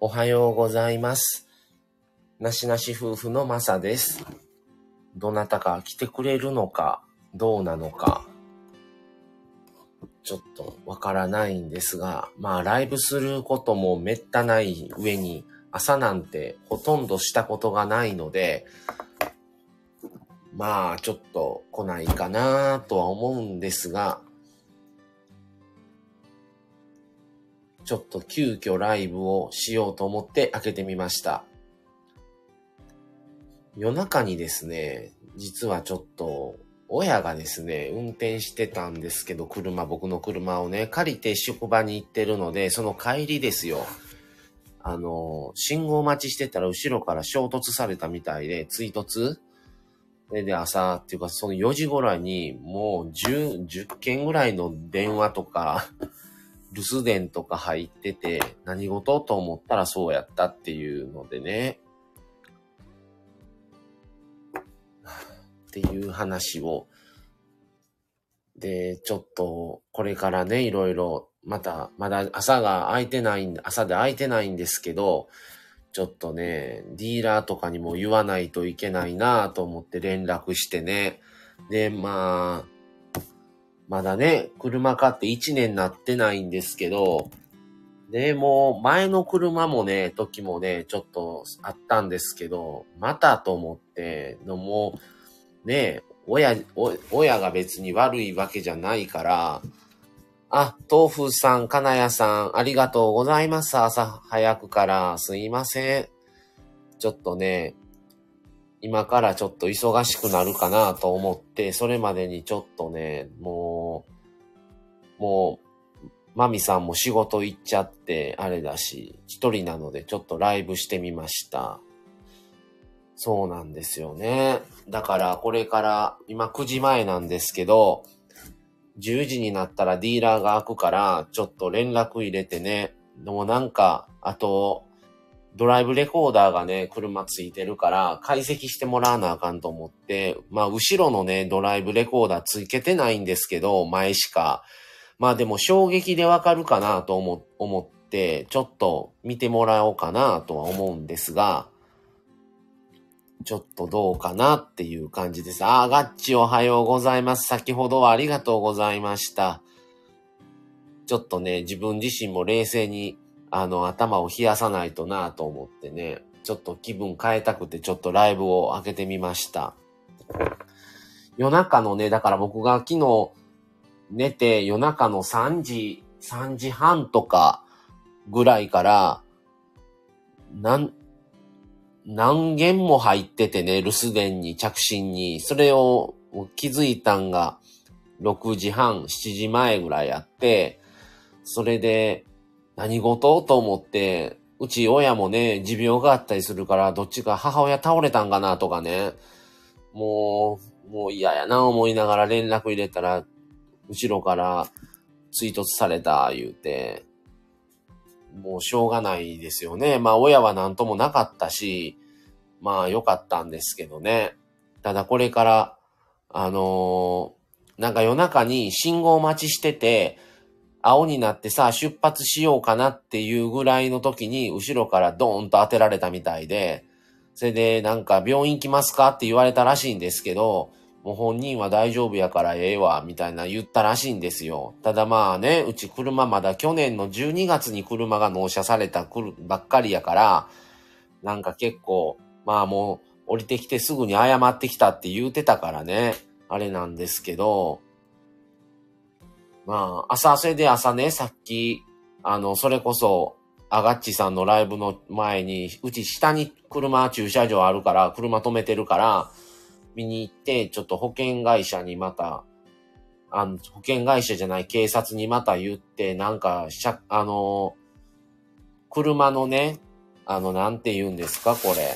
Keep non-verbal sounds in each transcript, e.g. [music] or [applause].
おはようございます。なしなし夫婦のまさです。どなたか来てくれるのか、どうなのか、ちょっとわからないんですが、まあライブすることもめったない上に、朝なんてほとんどしたことがないので、まあちょっと来ないかなとは思うんですが、ちょっと急遽ライブをしようと思って開けてみました。夜中にですね、実はちょっと、親がですね、運転してたんですけど、車、僕の車をね、借りて職場に行ってるので、その帰りですよ。あの、信号待ちしてたら後ろから衝突されたみたいで、追突それで朝っていうか、その4時頃にもう10、10件ぐらいの電話とか、留守電とか入ってて、何事と思ったらそうやったっていうのでね。っていう話を。で、ちょっと、これからね、いろいろ、また、まだ朝が空いてないん、朝で空いてないんですけど、ちょっとね、ディーラーとかにも言わないといけないなと思って連絡してね。で、まあ、まだね、車買って1年なってないんですけど、で、もう前の車もね、時もね、ちょっとあったんですけど、またと思って、のも、ね、親、親が別に悪いわけじゃないから、あ、豆腐さん、金谷さん、ありがとうございます。朝早くから。すいません。ちょっとね、今からちょっと忙しくなるかなと思って、それまでにちょっとね、もう、もう、マミさんも仕事行っちゃって、あれだし、一人なのでちょっとライブしてみました。そうなんですよね。だからこれから、今9時前なんですけど、10時になったらディーラーが開くから、ちょっと連絡入れてね。でもなんか、あと、ドライブレコーダーがね、車ついてるから、解析してもらわなあかんと思って、まあ、後ろのね、ドライブレコーダーつけてないんですけど、前しか。まあでも衝撃でわかるかなと思思って、ちょっと見てもらおうかなとは思うんですが、ちょっとどうかなっていう感じです。あー、ガッチおはようございます。先ほどはありがとうございました。ちょっとね、自分自身も冷静に、あの、頭を冷やさないとなと思ってね、ちょっと気分変えたくて、ちょっとライブを開けてみました。夜中のね、だから僕が昨日寝て夜中の3時、3時半とかぐらいから、なん、何件も入っててね、留守電に、着信に、それを気づいたんが、6時半、7時前ぐらいあって、それで、何事と思って、うち親もね、持病があったりするから、どっちか母親倒れたんかなとかね、もう、もう嫌やな思いながら連絡入れたら、後ろから追突された言うて、もうしょうがないですよね。まあ親は何ともなかったし、まあ良かったんですけどね。ただこれから、あのーなんか夜中に信号待ちしてて、青になってさ、出発しようかなっていうぐらいの時に、後ろからドーンと当てられたみたいで、それでなんか病院行きますかって言われたらしいんですけど、もう本人は大丈夫やからええわ、みたいな言ったらしいんですよ。ただまあね、うち車まだ去年の12月に車が納車されたくるばっかりやから、なんか結構、まあもう降りてきてすぐに謝ってきたって言うてたからね、あれなんですけど、まあ朝、それで朝ね、さっき、あの、それこそ、アガッチさんのライブの前に、うち下に車駐車場あるから、車止めてるから、見に行って、ちょっと保険会社にまた、あの、保険会社じゃない警察にまた言って、なんか、しゃ、あの、車のね、あの、なんて言うんですか、これ。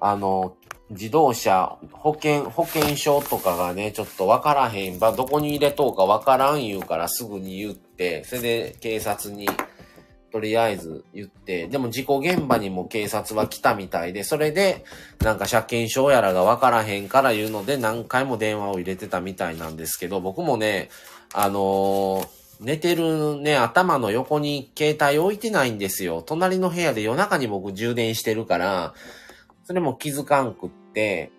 あの、自動車、保険、保険証とかがね、ちょっとわからへん、ば、どこに入れとうかわからん言うからすぐに言って、それで警察に、とりあえず言って、でも事故現場にも警察は来たみたいで、それで、なんか車検証やらがわからへんから言うので、何回も電話を入れてたみたいなんですけど、僕もね、あのー寝てるね、頭の横に携帯置いてないんですよ。隣の部屋で夜中に僕充電してるから、それも気づかんくって、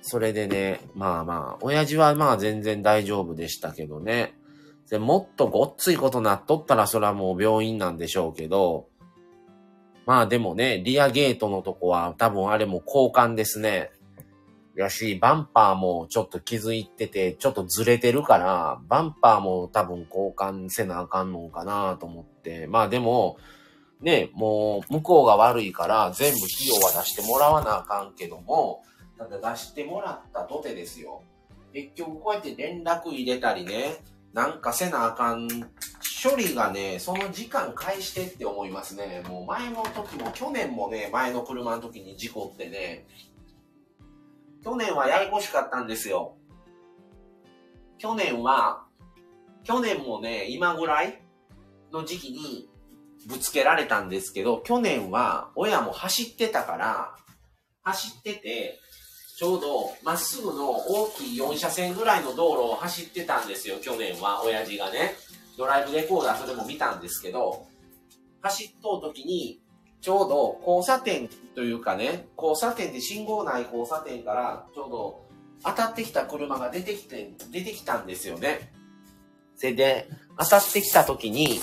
それでね、まあまあ、親父はまあ全然大丈夫でしたけどね。でもっとごっついことなっとったらそれはもう病院なんでしょうけど、まあでもね、リアゲートのとこは多分あれも交換ですね。やし、バンパーもちょっと気づいてて、ちょっとずれてるから、バンパーも多分交換せなあかんのかなと思って。まあでも、ね、もう向こうが悪いから全部費用は出してもらわなあかんけども、ただ出してもらったとてですよ。結局こうやって連絡入れたりね、なんかせなあかん処理がね、その時間返してって思いますね。もう前の時も、去年もね、前の車の時に事故ってね、去年はややこしかったんですよ。去年は、去年もね、今ぐらいの時期にぶつけられたんですけど、去年は親も走ってたから、走ってて、ちょうどまっすぐの大きい4車線ぐらいの道路を走ってたんですよ、去年は、親父がね。ドライブレコーダーそれも見たんですけど、走っとう時に、ちょうど交差点というかね、交差点で信号ない交差点からちょうど当たってきた車が出てきて、出てきたんですよね。それで、当たってきた時に、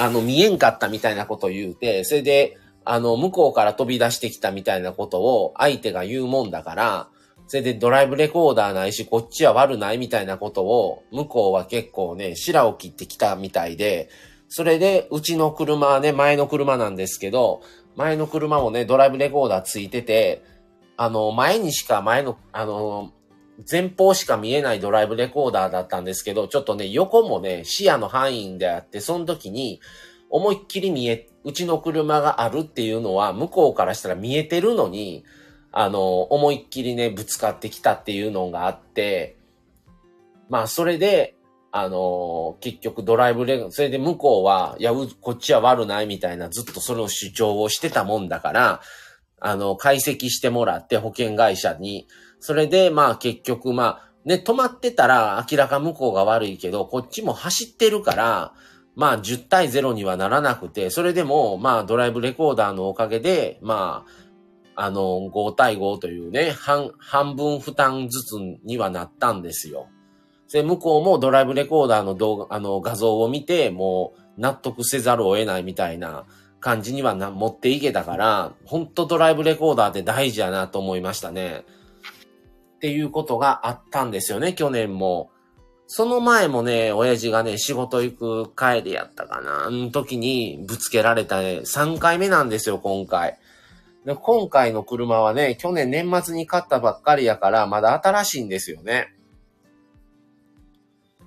あの、見えんかったみたいなことを言うて、それで、あの、向こうから飛び出してきたみたいなことを相手が言うもんだから、それでドライブレコーダーないし、こっちは悪ないみたいなことを、向こうは結構ね、白を切ってきたみたいで、それで、うちの車はね、前の車なんですけど、前の車もね、ドライブレコーダーついてて、あの、前にしか、前の、あの、前方しか見えないドライブレコーダーだったんですけど、ちょっとね、横もね、視野の範囲であって、その時に、思いっきり見え、うちの車があるっていうのは、向こうからしたら見えてるのに、あの、思いっきりね、ぶつかってきたっていうのがあって、まあ、それで、あの、結局ドライブレコーダーそれで向こうは、いや、こっちは悪ないみたいなずっとその主張をしてたもんだから、あの、解析してもらって保険会社に。それで、まあ結局、まあ、ね、止まってたら明らか向こうが悪いけど、こっちも走ってるから、まあ10対0にはならなくて、それでも、まあドライブレコーダーのおかげで、まあ、あの、5対5というね、半、半分負担ずつにはなったんですよ。で、向こうもドライブレコーダーの動画、あの、画像を見て、もう納得せざるを得ないみたいな感じにはな持っていけたから、ほんとドライブレコーダーって大事やなと思いましたね。っていうことがあったんですよね、去年も。その前もね、親父がね、仕事行く帰りやったかな、あの時にぶつけられたね、3回目なんですよ、今回。で今回の車はね、去年年末に買ったばっかりやから、まだ新しいんですよね。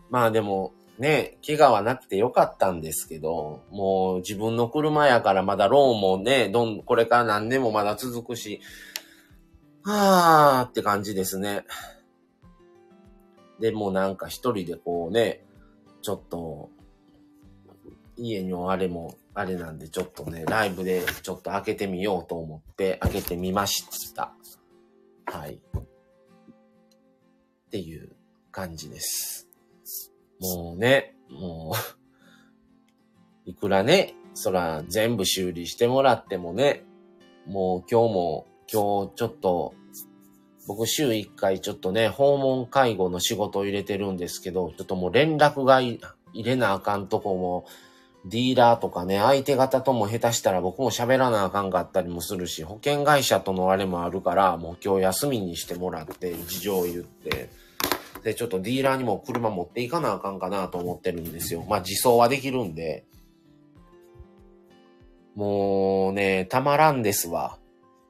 まあでも、ね、怪我はなくてよかったんですけど、もう自分の車やからまだローンもね、どん、これから何年もまだ続くし、はーって感じですね。でもなんか一人でこうね、ちょっと、家にあれも、あれなんでちょっとね、ライブでちょっと開けてみようと思って開けてみました。はい。っていう感じです。もうね、もう [laughs] いくらね、そら全部修理してもらってもね、もう今日も、今日ちょっと、僕週1回ちょっとね、訪問介護の仕事を入れてるんですけど、ちょっともう連絡が入れなあかんとこも、ディーラーとかね、相手方とも下手したら僕も喋らなあかんかったりもするし、保険会社とのあれもあるから、もう今日休みにしてもらって、事情を言って、で、ちょっとディーラーにも車持っていかなあかんかなと思ってるんですよ。まあ、自走はできるんで。もうね、たまらんですわ。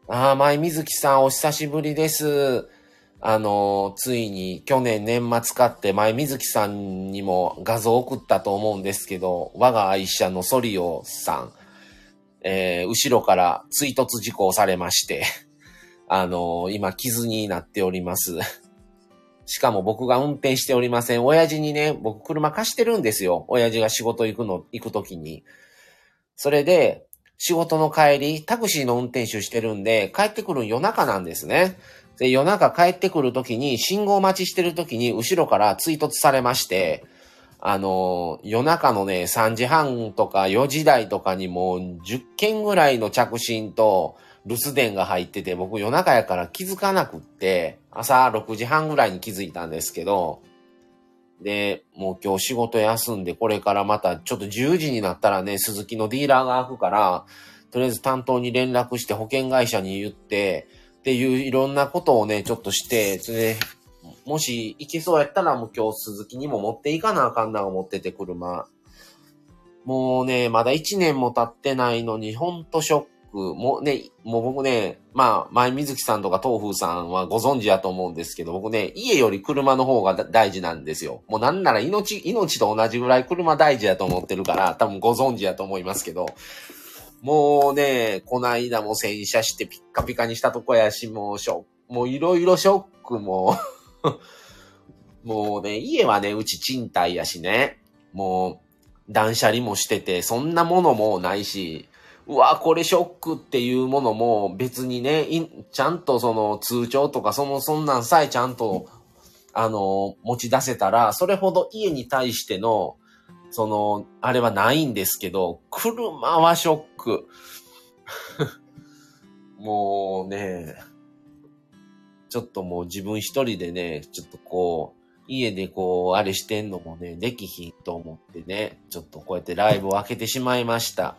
ああ、前水木さんお久しぶりです。あの、ついに去年年末買って前水木さんにも画像送ったと思うんですけど、我が愛車のソリオさん、えー、後ろから追突事故をされまして、[laughs] あの、今傷になっております。しかも僕が運転しておりません。親父にね、僕車貸してるんですよ。親父が仕事行くの、行くときに。それで、仕事の帰り、タクシーの運転手してるんで、帰ってくる夜中なんですね。で、夜中帰ってくるときに、信号待ちしてるときに、後ろから追突されまして、あの、夜中のね、3時半とか4時台とかにも10件ぐらいの着信と留守電が入ってて、僕夜中やから気づかなくって、朝6時半ぐらいに気づいたんですけど、で、もう今日仕事休んで、これからまたちょっと10時になったらね、鈴木のディーラーが開くから、とりあえず担当に連絡して保険会社に言って、っていういろんなことをね、ちょっとして、それで、もし行けそうやったらもう今日鈴木にも持っていかなあかんな思ってて車。もうね、まだ1年も経ってないのに、ほんとショック。もうね、もう僕ね、まあ、前水木さんとか東風さんはご存知やと思うんですけど、僕ね、家より車の方が大事なんですよ。もうなんなら命、命と同じぐらい車大事やと思ってるから、多分ご存知やと思いますけど、もうね、こないだも洗車してピッカピカにしたとこやし、もうショック、もういろいろショックも、[laughs] もうね、家はね、うち賃貸やしね、もう断捨離もしてて、そんなものもないし、うわ、これショックっていうものも別にね、ちゃんとその通帳とかその、そんなんさえちゃんと、あの、持ち出せたら、それほど家に対しての、その、あれはないんですけど、車はショック。[laughs] もうね、ちょっともう自分一人でね、ちょっとこう、家でこう、あれしてんのもね、できひんと思ってね、ちょっとこうやってライブを開けてしまいました。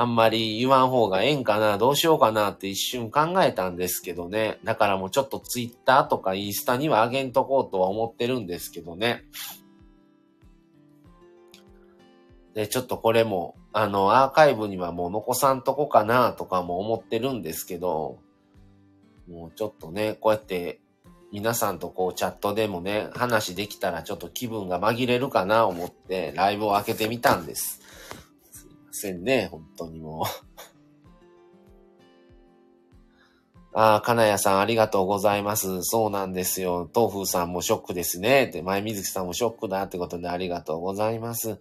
あんまり言わん方がええんかな、どうしようかなって一瞬考えたんですけどね。だからもうちょっとツイッターとかインスタにはあげんとこうとは思ってるんですけどね。で、ちょっとこれも、あの、アーカイブにはもう残さんとこかなとかも思ってるんですけど、もうちょっとね、こうやって皆さんとこうチャットでもね、話できたらちょっと気分が紛れるかな思ってライブを開けてみたんです。せんね、本当にもう [laughs] ああ、金谷さんありがとうございます。そうなんですよ。東風さんもショックですね。って、前水木さんもショックだってことでありがとうございます。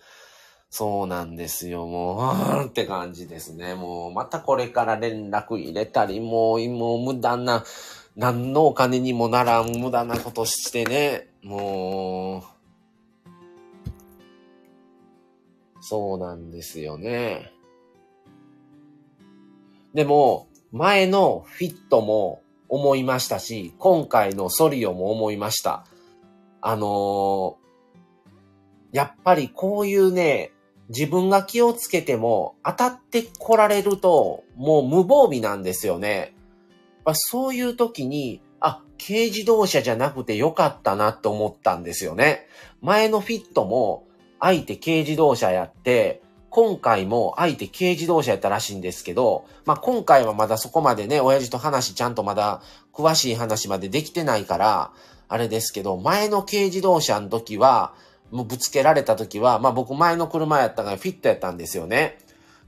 そうなんですよ。もう、ー [laughs] って感じですね。もう、またこれから連絡入れたり、もう、もう無駄な、何のお金にもならん無駄なことしてね。もう、そうなんですよね。でも、前のフィットも思いましたし、今回のソリオも思いました。あのー、やっぱりこういうね、自分が気をつけても当たってこられるともう無防備なんですよね。まそういう時に、あ、軽自動車じゃなくてよかったなって思ったんですよね。前のフィットも相手軽自動車やって、今回も相手軽自動車やったらしいんですけど、まあ、今回はまだそこまでね、親父と話ちゃんとまだ詳しい話までできてないから、あれですけど、前の軽自動車の時は、もうぶつけられた時は、まあ僕前の車やったからフィットやったんですよね。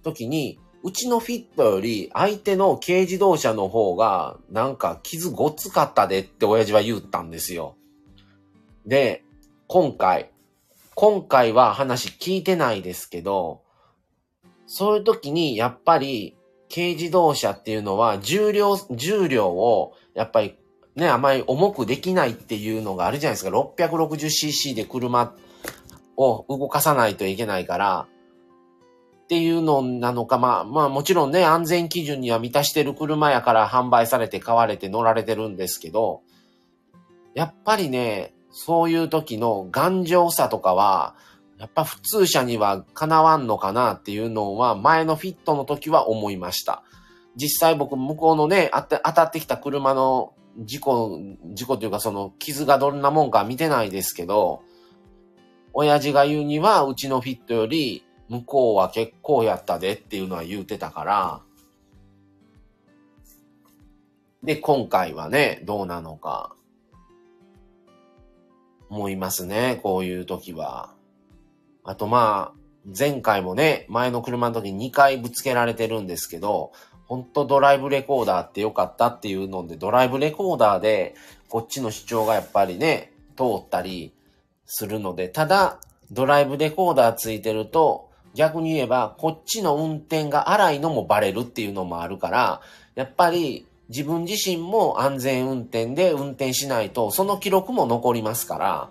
時に、うちのフィットより相手の軽自動車の方がなんか傷ごっつかったでって親父は言ったんですよ。で、今回、今回は話聞いてないですけど、そういう時にやっぱり軽自動車っていうのは重量、重量をやっぱりね、あまり重くできないっていうのがあるじゃないですか。660cc で車を動かさないといけないから、っていうのなのか、まあ、まあもちろんね、安全基準には満たしてる車やから販売されて買われて乗られてるんですけど、やっぱりね、そういう時の頑丈さとかは、やっぱ普通車にはかなわんのかなっていうのは前のフィットの時は思いました。実際僕向こうのね、当たってきた車の事故、事故というかその傷がどんなもんか見てないですけど、親父が言うには、うちのフィットより、向こうは結構やったでっていうのは言うてたから、で、今回はね、どうなのか、思いますね、こういう時は。あとまあ、前回もね、前の車の時に2回ぶつけられてるんですけど、ほんとドライブレコーダーってよかったっていうので、ドライブレコーダーで、こっちの主張がやっぱりね、通ったり、するので、ただ、ドライブレコーダーついてると、逆に言えば、こっちの運転が荒いのもバレるっていうのもあるから、やっぱり、自分自身も安全運転で運転しないと、その記録も残りますから、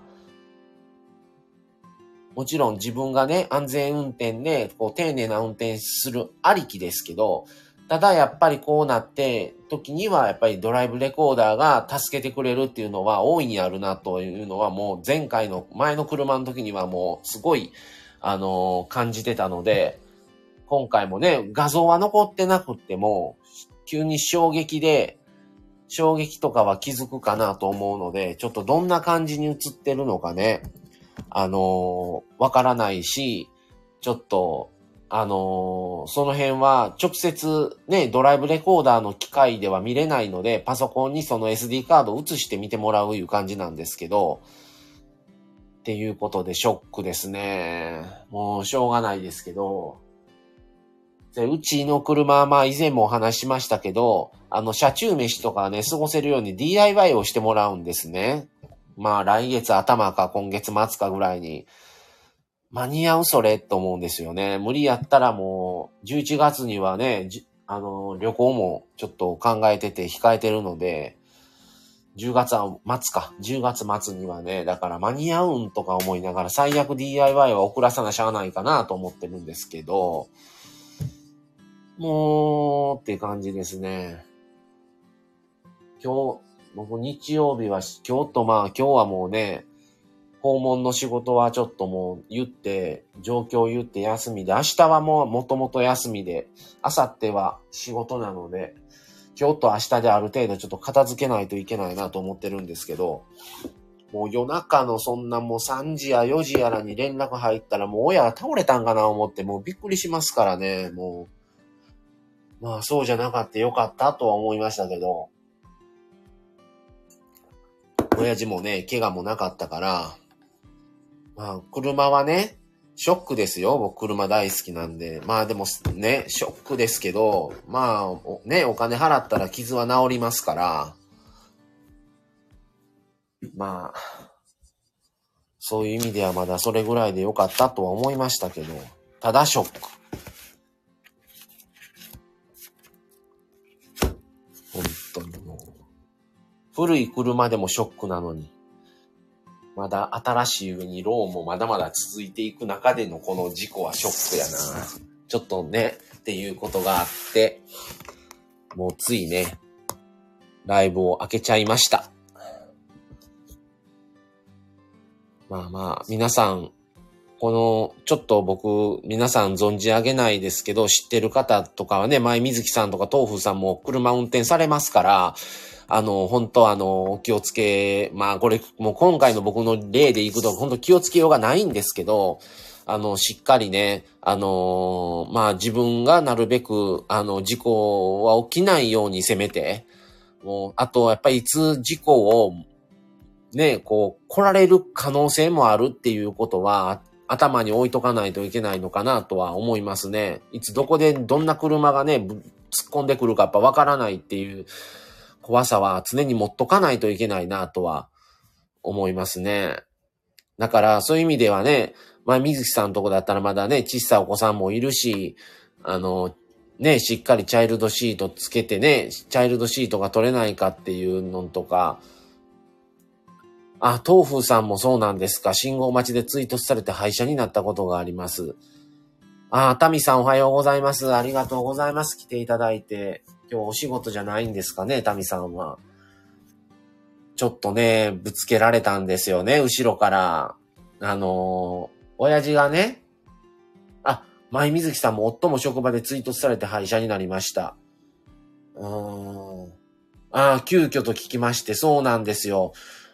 もちろん自分がね、安全運転で、こう、丁寧な運転するありきですけど、ただやっぱりこうなって、時にはやっぱりドライブレコーダーが助けてくれるっていうのは大いにあるなというのはもう前回の前の車の時にはもうすごい、あの、感じてたので、今回もね、画像は残ってなくっても、急に衝撃で、衝撃とかは気づくかなと思うので、ちょっとどんな感じに映ってるのかね、あのー、わからないし、ちょっと、あのー、その辺は直接ね、ドライブレコーダーの機械では見れないので、パソコンにその SD カードを映して見てもらういう感じなんですけど、っていうことでショックですね。もうしょうがないですけど、でうちの車はまあ以前もお話しましたけど、あの車中飯とかね、過ごせるように DIY をしてもらうんですね。まあ来月頭か今月末かぐらいに。間に合うそれと思うんですよね。無理やったらもう、11月にはね、あの、旅行もちょっと考えてて控えてるので、10月は末か。10月末にはね、だから間に合うんとか思いながら最悪 DIY は遅らさなしゃあないかなと思ってるんですけど、もうって感じですね。今日、僕日曜日は、今日とまあ今日はもうね、訪問の仕事はちょっともう言って、状況言って休みで、明日はもうもともと休みで、明後日は仕事なので、今日と明日である程度ちょっと片付けないといけないなと思ってるんですけど、もう夜中のそんなもう3時や4時やらに連絡入ったらもう親が倒れたんかな思ってもうびっくりしますからね、もう。まあそうじゃなかったよかったとは思いましたけど、親父もね、怪我もなかったから、まあ、車はね、ショックですよ。僕、車大好きなんで。まあでもね、ショックですけど、まあ、ね、お金払ったら傷は治りますから、まあ、そういう意味ではまだそれぐらいでよかったとは思いましたけど、ただショック。古い車でもショックなのに。まだ新しい上にローンもまだまだ続いていく中でのこの事故はショックやな。ちょっとね、っていうことがあって、もうついね、ライブを開けちゃいました。まあまあ、皆さん、この、ちょっと僕、皆さん存じ上げないですけど、知ってる方とかはね、前水木さんとか豆腐さんも車運転されますから、あの、本当あの、気をつけ、まあこれ、もう今回の僕の例でいくと、本当気をつけようがないんですけど、あの、しっかりね、あのまあ自分がなるべく、あの、事故は起きないようにせめて、もう、あと、やっぱりいつ事故を、ね、こう、来られる可能性もあるっていうことは、頭に置いとかないといけないのかなとは思いますね。いつどこでどんな車がね、突っ込んでくるかやっぱわからないっていう怖さは常に持っとかないといけないなとは思いますね。だからそういう意味ではね、まあ水木さんのとこだったらまだね、小さいお子さんもいるし、あの、ね、しっかりチャイルドシートつけてね、チャイルドシートが取れないかっていうのとか、あ、豆腐さんもそうなんですか。信号待ちで追突されて廃車になったことがあります。あ、タミさんおはようございます。ありがとうございます。来ていただいて。今日お仕事じゃないんですかね、タミさんは。ちょっとね、ぶつけられたんですよね、後ろから。あのー、親父がね、あ、舞水木さんも夫も職場で追突されて廃車になりました。うーん。ああ、急遽と聞きまして、そうなんですよ。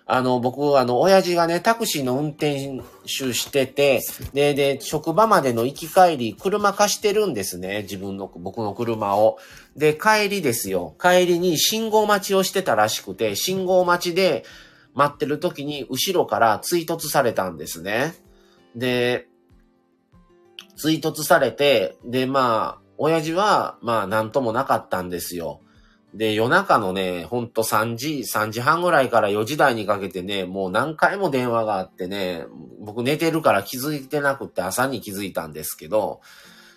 あの、僕、あの、親父がね、タクシーの運転手してて、で、で、職場までの行き帰り、車貸してるんですね。自分の、僕の車を。で、帰りですよ。帰りに信号待ちをしてたらしくて、信号待ちで待ってる時に後ろから追突されたんですね。で、追突されて、で、まあ、親父は、まあ、なんともなかったんですよ。で、夜中のね、ほんと3時、3時半ぐらいから4時台にかけてね、もう何回も電話があってね、僕寝てるから気づいてなくて朝に気づいたんですけど、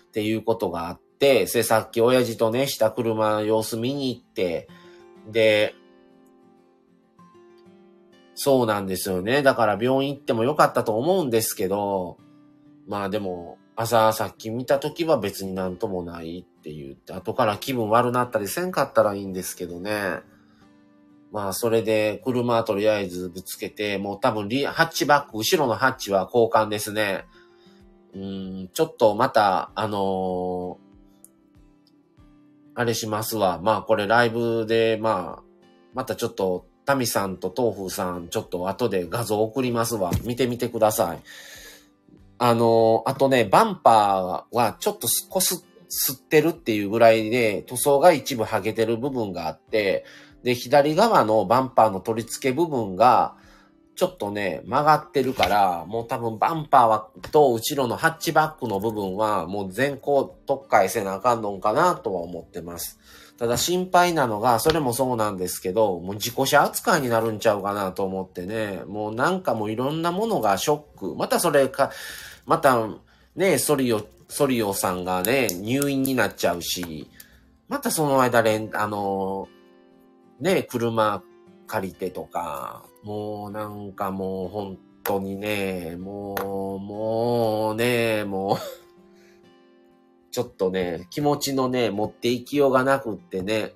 っていうことがあって、で、さっき親父とね、した車の様子見に行って、で、そうなんですよね。だから病院行ってもよかったと思うんですけど、まあでも、朝さっき見た時は別になんともないって言って、後から気分悪なったりせんかったらいいんですけどね。まあそれで車はとりあえずぶつけて、もう多分リハッチバック、後ろのハッチは交換ですね。うん、ちょっとまた、あのーあれしますわ。まあこれライブで、まあ、またちょっと、タミさんと豆腐さん、ちょっと後で画像送りますわ。見てみてください。あの、あとね、バンパーはちょっとこす、吸ってるっていうぐらいで、塗装が一部剥げてる部分があって、で、左側のバンパーの取り付け部分が、ちょっとね、曲がってるから、もう多分バンパーは、と後ろのハッチバックの部分は、もう全高特解せなあかんのかなとは思ってます。ただ心配なのが、それもそうなんですけど、もう自己車扱いになるんちゃうかなと思ってね、もうなんかもういろんなものがショック。またそれか、またね、ソリオ、ソリオさんがね、入院になっちゃうし、またその間連、あの、ね、車借りてとか、もうなんかもう本当にね、もう、もうね、もう [laughs] ちょっとね、気持ちのね、持っていきようがなくってね、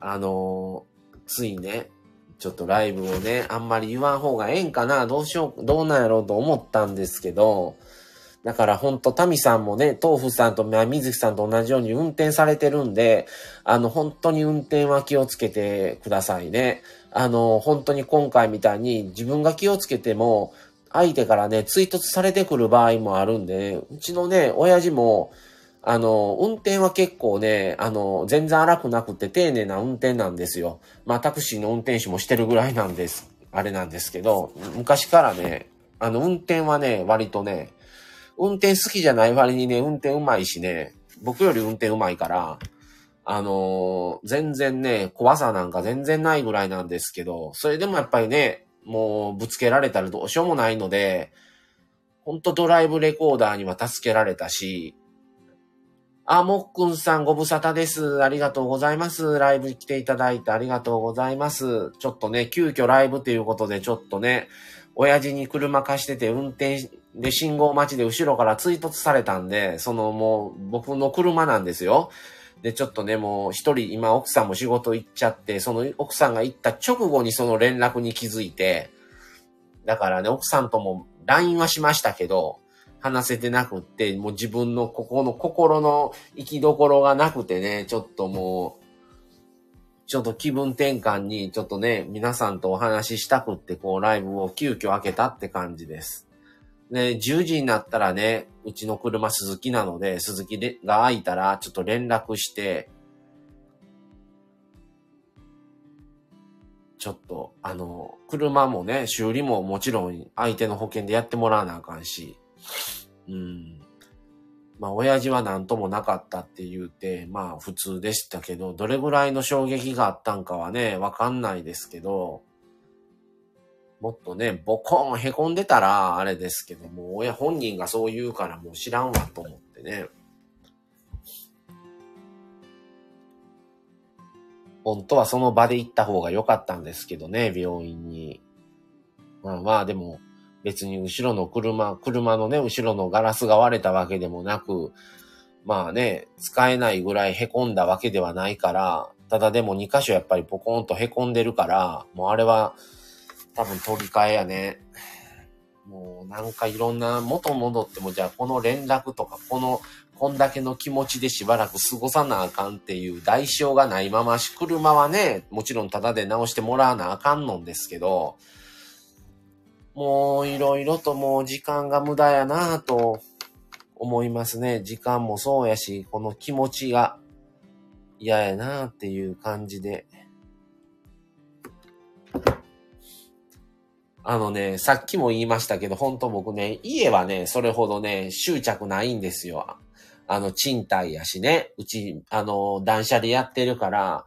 あのついね、ちょっとライブをね、あんまり言わん方がええんかな、どうしよう、どうなんやろうと思ったんですけど、だからほんと、タミさんもね、豆腐さんと水木さんと同じように運転されてるんで、あの、本当に運転は気をつけてくださいね。あの、本当に今回みたいに自分が気をつけても、相手からね、追突されてくる場合もあるんで、うちのね、親父も、あの、運転は結構ね、あの、全然荒くなくて丁寧な運転なんですよ。まあ、タクシーの運転手もしてるぐらいなんです。あれなんですけど、昔からね、あの、運転はね、割とね、運転好きじゃない割にね、運転うまいしね、僕より運転うまいから、あのー、全然ね、怖さなんか全然ないぐらいなんですけど、それでもやっぱりね、もうぶつけられたらどうしようもないので、ほんとドライブレコーダーには助けられたし、あ、もっくんさんご無沙汰です。ありがとうございます。ライブに来ていただいてありがとうございます。ちょっとね、急遽ライブということで、ちょっとね、親父に車貸してて運転で信号待ちで後ろから追突されたんで、そのもう僕の車なんですよ。で、ちょっとね、もう一人今奥さんも仕事行っちゃって、その奥さんが行った直後にその連絡に気づいて、だからね、奥さんとも LINE はしましたけど、話せてなくって、もう自分のここの心の生きどころがなくてね、ちょっともう、ちょっと気分転換に、ちょっとね、皆さんとお話ししたくって、こう、ライブを急遽開けたって感じです。で、10時になったらね、うちの車鈴木なので、鈴木でが開いたら、ちょっと連絡して、ちょっと、あの、車もね、修理ももちろん相手の保険でやってもらわなあかんし、うん。まあ、親父は何ともなかったって言うて、まあ、普通でしたけど、どれぐらいの衝撃があったんかはね、わかんないですけど、もっとね、ボコーン凹んでたら、あれですけども、親本人がそう言うからもう知らんわと思ってね。本当はその場で行った方が良かったんですけどね、病院に。まあまあでも、別に後ろの車、車のね、後ろのガラスが割れたわけでもなく、まあね、使えないぐらい凹んだわけではないから、ただでも2箇所やっぱりポコンと凹んでるから、もうあれは多分取り替えやね。もうなんかいろんな元戻ってもじゃあこの連絡とかこのこんだけの気持ちでしばらく過ごさなあかんっていう代償がないままし、車はね、もちろんタダで直してもらわなあかんのんですけど、もういろいろともう時間が無駄やなぁと思いますね。時間もそうやし、この気持ちが嫌やなぁっていう感じで。あのね、さっきも言いましたけど、本当僕ね、家はね、それほどね、執着ないんですよ。あの、賃貸やしね、うち、あの、断捨でやってるから、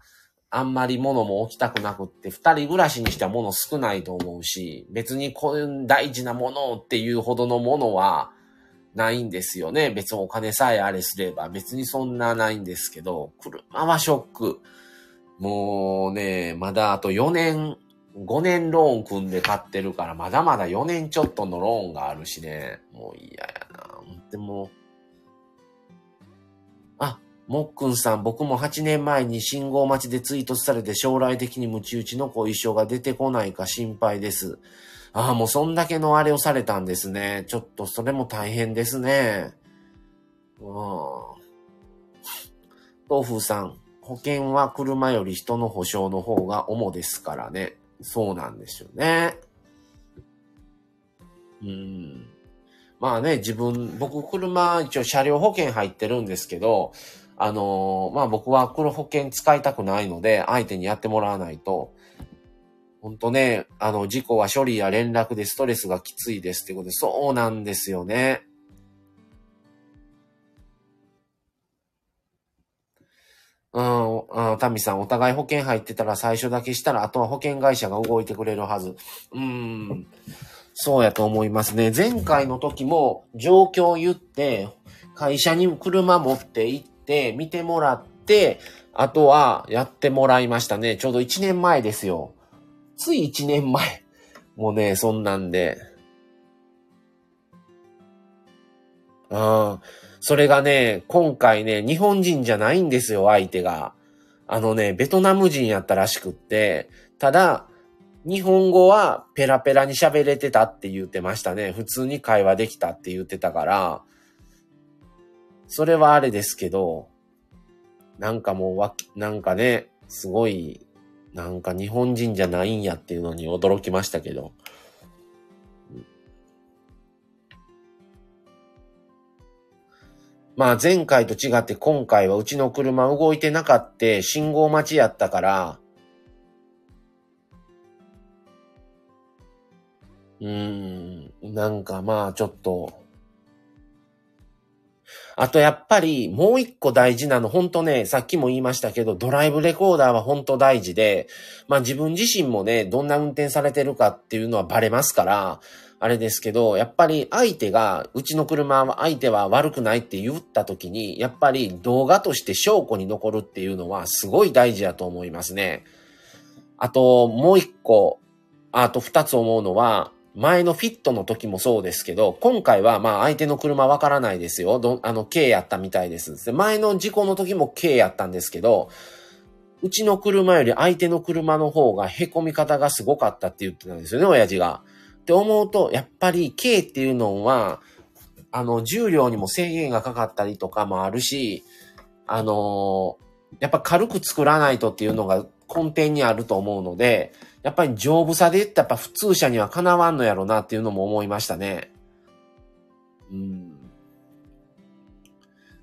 あんまり物も置きたくなくって、二人暮らしにしては物少ないと思うし、別にこういう大事なものっていうほどのものはないんですよね。別にお金さえあれすれば、別にそんなないんですけど、車はショック。もうね、まだあと4年、5年ローン組んで買ってるから、まだまだ4年ちょっとのローンがあるしね。もう嫌やな。でも、もっくんさん、僕も8年前に信号待ちでツイートされて将来的にムチ打ちの後遺症が出てこないか心配です。ああ、もうそんだけのあれをされたんですね。ちょっとそれも大変ですね。うん。豆腐さん、保険は車より人の保証の方が主ですからね。そうなんですよね。うん。まあね、自分、僕車一応車両保険入ってるんですけど、あのー、まあ僕は黒保険使いたくないので、相手にやってもらわないと、ほんとね、あの、事故は処理や連絡でストレスがきついですってことで、そうなんですよね。うん、うん、タミさん、お互い保険入ってたら最初だけしたら、あとは保険会社が動いてくれるはず。うん、そうやと思いますね。前回の時も状況を言って、会社に車持って行って、見てもらって、あとはやってもらいましたね。ちょうど1年前ですよ。つい1年前。もうね、そんなんで。うん。それがね、今回ね、日本人じゃないんですよ、相手が。あのね、ベトナム人やったらしくって、ただ、日本語はペラペラに喋れてたって言ってましたね。普通に会話できたって言ってたから、それはあれですけど、なんかもうわ、なんかね、すごいなんか日本人じゃないんやっていうのに驚きましたけど。まあ前回と違って今回はうちの車動いてなかった信号待ちやったから、うーん、なんかまあちょっと、あとやっぱりもう一個大事なの、本当ね、さっきも言いましたけど、ドライブレコーダーは本当大事で、まあ自分自身もね、どんな運転されてるかっていうのはバレますから、あれですけど、やっぱり相手が、うちの車は相手は悪くないって言った時に、やっぱり動画として証拠に残るっていうのはすごい大事だと思いますね。あと、もう一個、あと二つ思うのは、前のフィットの時もそうですけど、今回はまあ相手の車わからないですよ。どあの、K やったみたいです。で前の事故の時も K やったんですけど、うちの車より相手の車の方が凹み方がすごかったって言ってたんですよね、親父が。って思うと、やっぱり K っていうのは、あの、重量にも制限がかかったりとかもあるし、あのー、やっぱ軽く作らないとっていうのが根底にあると思うので、やっぱり丈夫さで言ったらやっぱ普通車にはかなわんのやろなっていうのも思いましたね。うん。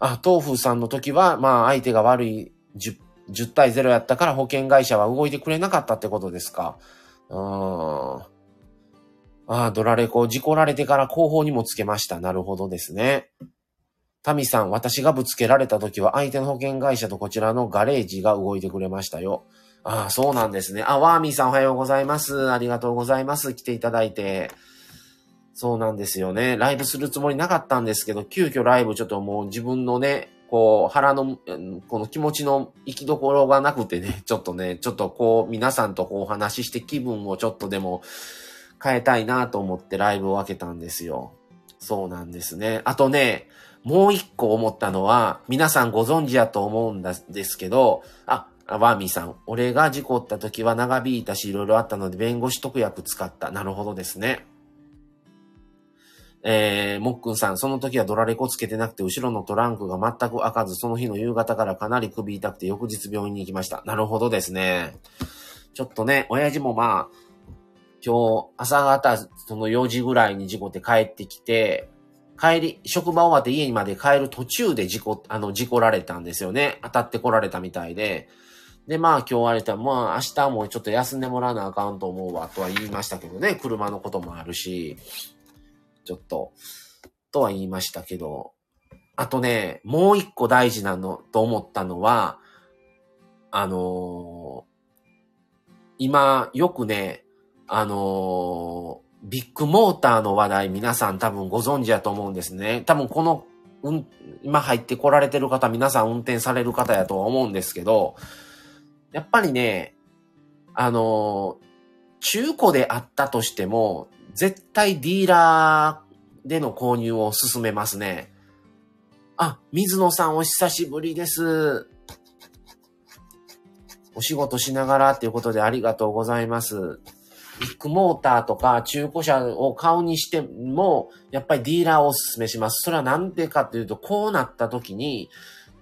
あ、豆腐さんの時は、まあ相手が悪い 10, 10対0やったから保険会社は動いてくれなかったってことですか。うん。ああ、ドラレコ、事故られてから後方にもつけました。なるほどですね。タミさん、私がぶつけられた時は相手の保険会社とこちらのガレージが動いてくれましたよ。ああ、そうなんですね。あ、ワーミーさんおはようございます。ありがとうございます。来ていただいて。そうなんですよね。ライブするつもりなかったんですけど、急遽ライブちょっともう自分のね、こう、腹の、この気持ちの行きどころがなくてね、ちょっとね、ちょっとこう、皆さんとこうお話しして気分をちょっとでも変えたいなと思ってライブを開けたんですよ。そうなんですね。あとね、もう一個思ったのは、皆さんご存知やと思うんですけど、あ、ワーミーさん、俺が事故った時は長引いたし、いろいろあったので、弁護士特約使った。なるほどですね。えー、もっくんさん、その時はドラレコつけてなくて、後ろのトランクが全く開かず、その日の夕方からかなり首痛くて、翌日病院に行きました。なるほどですね。ちょっとね、親父もまあ、今日、朝方、その4時ぐらいに事故って帰ってきて、帰り、職場終わって家にまで帰る途中で事故、あの、事故られたんですよね。当たってこられたみたいで。で、まあ今日あれたら、まあ明日もちょっと休んでもらわなあかんと思うわとは言いましたけどね。車のこともあるし、ちょっと、とは言いましたけど。あとね、もう一個大事なのと思ったのは、あのー、今よくね、あのー、ビッグモーターの話題皆さん多分ご存知やと思うんですね。多分この、うん、今入ってこられてる方皆さん運転される方やとは思うんですけど、やっぱりね、あの、中古であったとしても、絶対ディーラーでの購入を進めますね。あ、水野さんお久しぶりです。お仕事しながらっていうことでありがとうございます。ビッグモーターとか中古車を買うにしても、やっぱりディーラーをお勧めします。それはなんでかっていうと、こうなった時に、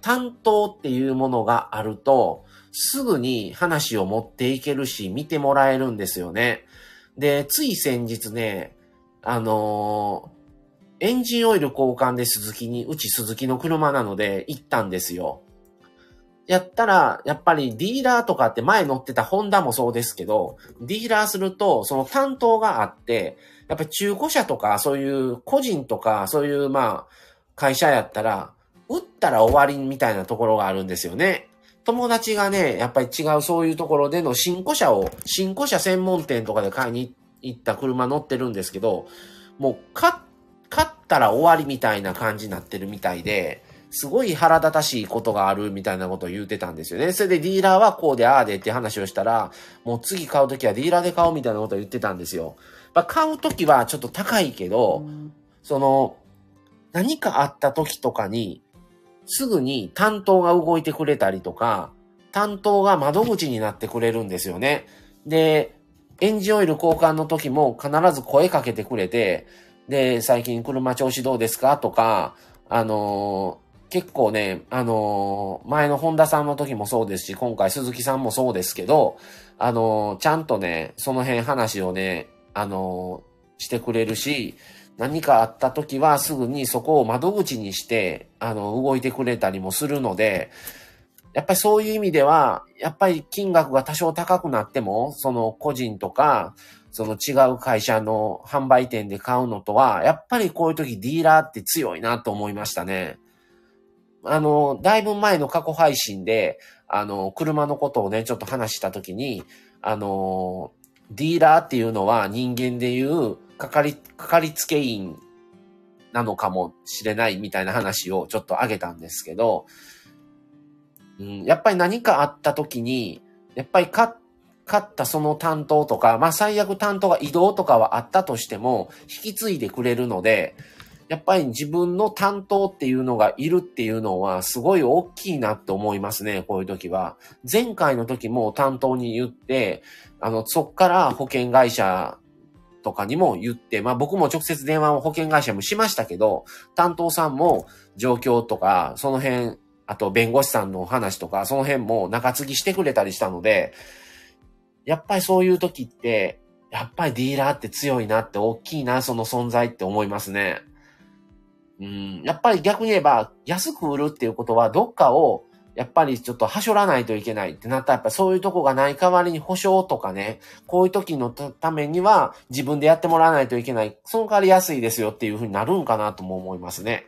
担当っていうものがあると、すぐに話を持っていけるし、見てもらえるんですよね。で、つい先日ね、あのー、エンジンオイル交換で鈴木に、うち鈴木の車なので行ったんですよ。やったら、やっぱりディーラーとかって前乗ってたホンダもそうですけど、ディーラーすると、その担当があって、やっぱ中古車とか、そういう個人とか、そういうまあ、会社やったら、売ったら終わりみたいなところがあるんですよね。友達がね、やっぱり違うそういうところでの新古車を、新古車専門店とかで買いに行った車乗ってるんですけど、もう買ったら終わりみたいな感じになってるみたいで、すごい腹立たしいことがあるみたいなことを言うてたんですよね。それでディーラーはこうでああでって話をしたら、もう次買うときはディーラーで買おうみたいなことを言ってたんですよ。まあ、買うときはちょっと高いけど、その、何かあった時とかに、すぐに担当が動いてくれたりとか、担当が窓口になってくれるんですよね。で、エンジンオイル交換の時も必ず声かけてくれて、で、最近車調子どうですか？とか、あの結構ね、あのー、前の本田さんの時もそうですし、今回鈴木さんもそうですけど、あのー、ちゃんとね、その辺話をね、あの、してくれるし、何かあった時はすぐにそこを窓口にして、あの、動いてくれたりもするので、やっぱりそういう意味では、やっぱり金額が多少高くなっても、その個人とか、その違う会社の販売店で買うのとは、やっぱりこういう時ディーラーって強いなと思いましたね。あの、だいぶ前の過去配信で、あの、車のことをね、ちょっと話したときに、あの、ディーラーっていうのは人間でいう、かかり、かかりつけ員なのかもしれないみたいな話をちょっと挙げたんですけど、うん、やっぱり何かあった時に、やっぱり勝ったその担当とか、まあ最悪担当が移動とかはあったとしても、引き継いでくれるので、やっぱり自分の担当っていうのがいるっていうのはすごい大きいなって思いますね、こういう時は。前回の時も担当に言って、あの、そっから保険会社とかにも言って、まあ僕も直接電話を保険会社もしましたけど、担当さんも状況とか、その辺、あと弁護士さんの話とか、その辺も中継ぎしてくれたりしたので、やっぱりそういう時って、やっぱりディーラーって強いなって大きいな、その存在って思いますね。うん、やっぱり逆に言えば、安く売るっていうことは、どっかを、やっぱりちょっとはしょらないといけないってなったら、やっぱそういうとこがない代わりに保証とかね、こういう時のためには自分でやってもらわないといけない。その代わり安いですよっていうふうになるんかなとも思いますね。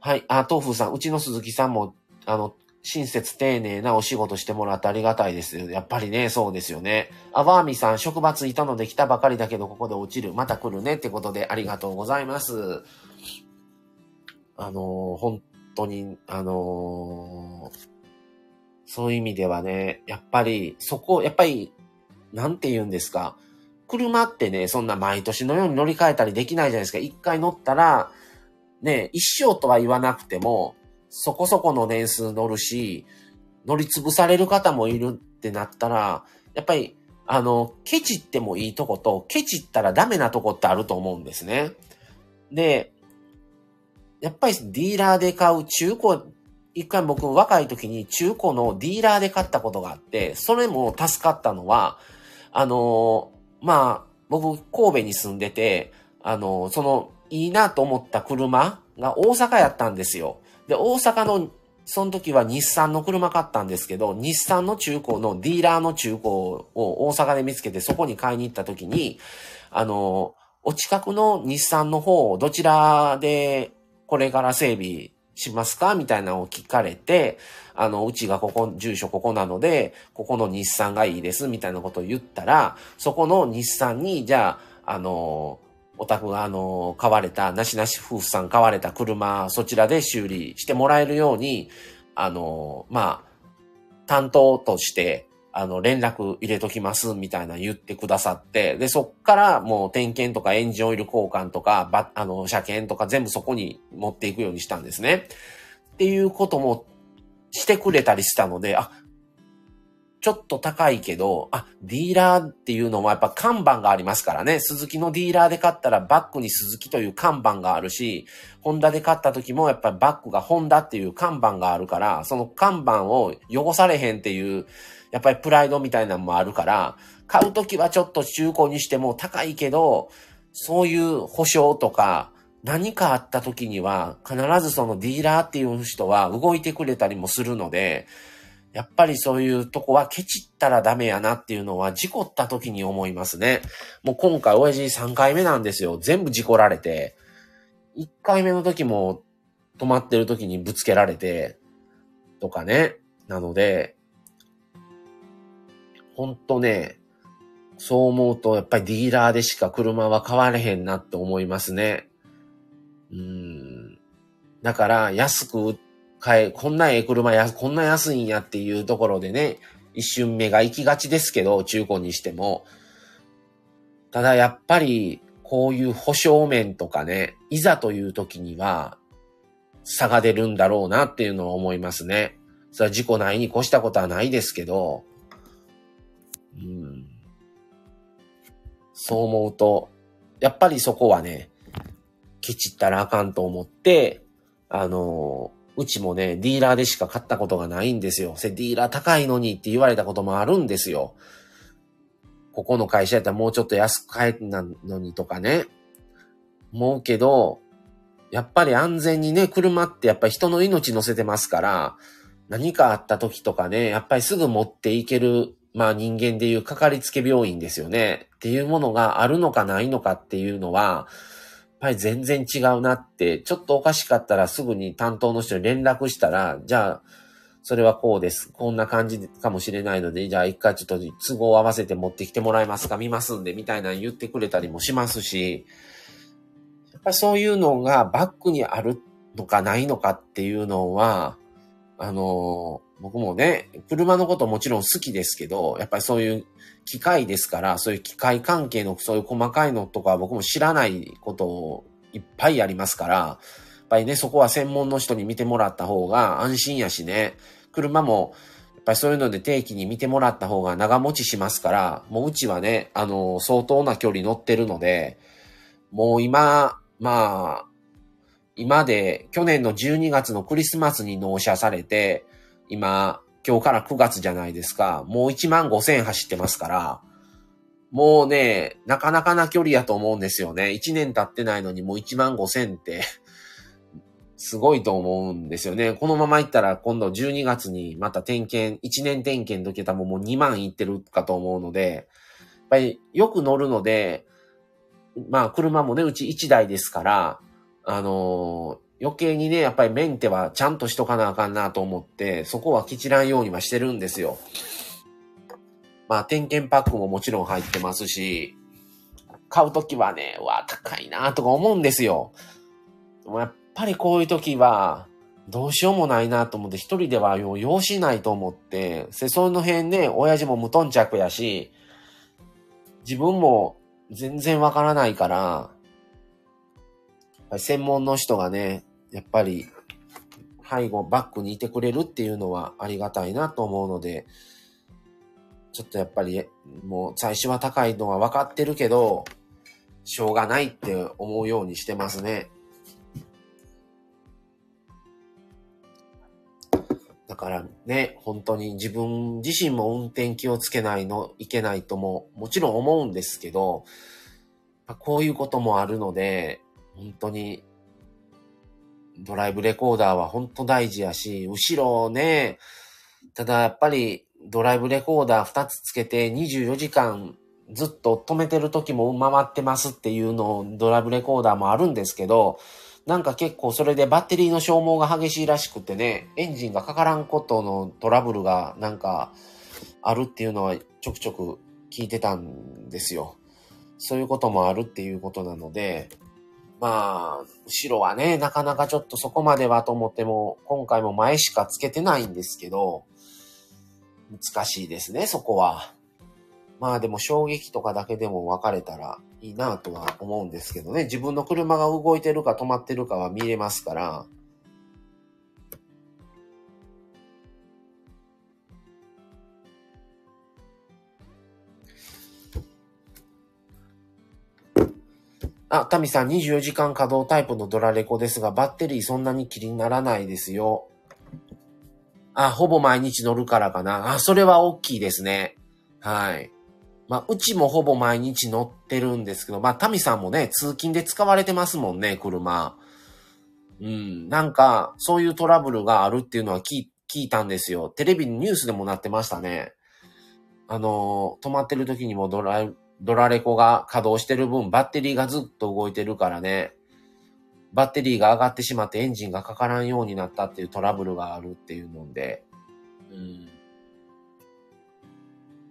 はい。あ、豆腐さん、うちの鈴木さんも、あの、親切丁寧なお仕事してもらってありがたいですよやっぱりね、そうですよね。あ、ワーミさん、職場ついたので来たばかりだけど、ここで落ちる。また来るねってことでありがとうございます。あのー、本当に、あのー、そういう意味ではね、やっぱり、そこ、やっぱり、なんて言うんですか。車ってね、そんな毎年のように乗り換えたりできないじゃないですか。一回乗ったら、ね、一生とは言わなくても、そこそこの年数乗るし、乗り潰される方もいるってなったら、やっぱり、あの、ケチってもいいとこと、ケチったらダメなとこってあると思うんですね。で、やっぱりディーラーで買う中古、一回僕若い時に中古のディーラーで買ったことがあって、それも助かったのは、あの、まあ、僕神戸に住んでて、あの、その、いいなと思った車が大阪やったんですよ。で、大阪の、その時は日産の車買ったんですけど、日産の中古のディーラーの中古を大阪で見つけてそこに買いに行った時に、あの、お近くの日産の方を、どちらでこれから整備しますか？みたいなのを聞かれて、あの、うちがここ、住所ここなので、ここの日産がいいです、みたいなことを言ったら、そこの日産に、じゃあ、あの、お宅があの、買われた、なしなし夫婦さん買われた車、そちらで修理してもらえるように、あの、まあ、担当として、あの、連絡入れときます、みたいな言ってくださって、で、そっからもう点検とかエンジンオイル交換とか、ば、あの、車検とか全部そこに持っていくようにしたんですね。っていうこともしてくれたりしたので、あ、ちょっと高いけど、あ、ディーラーっていうのもやっぱ看板がありますからね。鈴木のディーラーで買ったらバックに鈴木という看板があるし、ホンダで買った時もやっぱりバックがホンダっていう看板があるから、その看板を汚されへんっていう、やっぱりプライドみたいなのもあるから、買う時はちょっと中古にしても高いけど、そういう保証とか、何かあった時には必ずそのディーラーっていう人は動いてくれたりもするので、やっぱりそういうとこはケチったらダメやなっていうのは事故った時に思いますね。もう今回親父3回目なんですよ。全部事故られて。1回目の時も止まってる時にぶつけられて、とかね。なので、ほんとね、そう思うとやっぱりディーラーでしか車は買われへんなって思いますね。うん。だから安く買え、こんなええ車や、こんな安いんやっていうところでね、一瞬目が行きがちですけど、中古にしても。ただやっぱり、こういう保証面とかね、いざという時には、差が出るんだろうなっていうのは思いますね。それは事故ないに越したことはないですけど、うん。そう思うと、やっぱりそこはね、ケチったらあかんと思って、あのうちもね、ディーラーでしか買ったことがないんですよ。せ、ディーラー高いのにって言われたこともあるんですよ。ここの会社やったらもうちょっと安く買えなのにとかね。思うけど、やっぱり安全にね、車ってやっぱり人の命乗せてますから、何かあった時とかね、やっぱりすぐ持っていける、まあ人間でいうかかりつけ病院ですよね。っていうものがあるのかないのかっていうのは、やっぱり全然違うなって、ちょっとおかしかったらすぐに担当の人に連絡したら、じゃあ、それはこうです。こんな感じかもしれないので、じゃあ一回ちょっと都合を合わせて持ってきてもらえますか？見ますんで、みたいな言ってくれたりもしますし、やっぱそういうのがバックにあるのかないのかっていうのは、あの、僕もね、車のこともちろん好きですけど、やっぱりそういう機械ですから、そういう機械関係のそういう細かいのとか僕も知らないことをいっぱいありますから、やっぱりね、そこは専門の人に見てもらった方が安心やしね、車もやっぱりそういうので定期に見てもらった方が長持ちしますから、もううちはね、あの、相当な距離乗ってるので、もう今、まあ、今で、去年の12月のクリスマスに納車されて、今、今日から9月じゃないですか。もう1万5千走ってますから、もうね、なかなかな距離やと思うんですよね。1年経ってないのにもう1万5千ってすごいと思うんですよね。このまま行ったら今度12月にまた点検、1年点検の桁ももう2万いってるかと思うので、やっぱりよく乗るので、まあ車もね、うち1台ですから、あのー余計にね、やっぱりメンテはちゃんとしとかなあかんなと思って、そこはきちらんようにはしてるんですよ。まあ、点検パックももちろん入ってますし、買うときはね、うわ、高いなあとか思うんですよ。でもやっぱりこういうときは、どうしようもないなと思って、一人ではよう用しないと思って、その辺ね、親父も無頓着やし、自分も全然わからないから、専門の人がね、やっぱり、背後、バックにいてくれるっていうのはありがたいなと思うので、ちょっとやっぱり、もう最初は高いのは分かってるけど、しょうがないって思うようにしてますね。だからね、本当に自分自身も運転気をつけないのいけないとも、もちろん思うんですけど、こういうこともあるので、本当にドライブレコーダーは本当大事やし、後ろね、ただやっぱりドライブレコーダー2つつけて24時間ずっと止めてる時も回ってますっていうのをドライブレコーダーもあるんですけど、なんか結構それでバッテリーの消耗が激しいらしくてね、エンジンがかからんことのトラブルがなんかあるっていうのはちょくちょく聞いてたんですよ。そういうこともあるっていうことなので、まあ、後ろはね、なかなかちょっとそこまではと思っても、今回も前しかつけてないんですけど、難しいですね、そこは。まあでも衝撃とかだけでも分かれたらいいなとは思うんですけどね。自分の車が動いてるか止まってるかは見れますから。あ、タミさん24時間稼働タイプのドラレコですが、バッテリーそんなに気にならないですよ。あ、ほぼ毎日乗るからかな。あ、それは大きいですね。はい。まあ、うちもほぼ毎日乗ってるんですけど、まあ、タミさんもね、通勤で使われてますもんね、車。うん。なんか、そういうトラブルがあるっていうのは聞いたんですよ。テレビのニュースでもなってましたね。あの、止まってる時にもドラドラレコが稼働してる分、バッテリーがずっと動いてるからね、バッテリーが上がってしまってエンジンがかからんようになったっていうトラブルがあるっていうので、うん。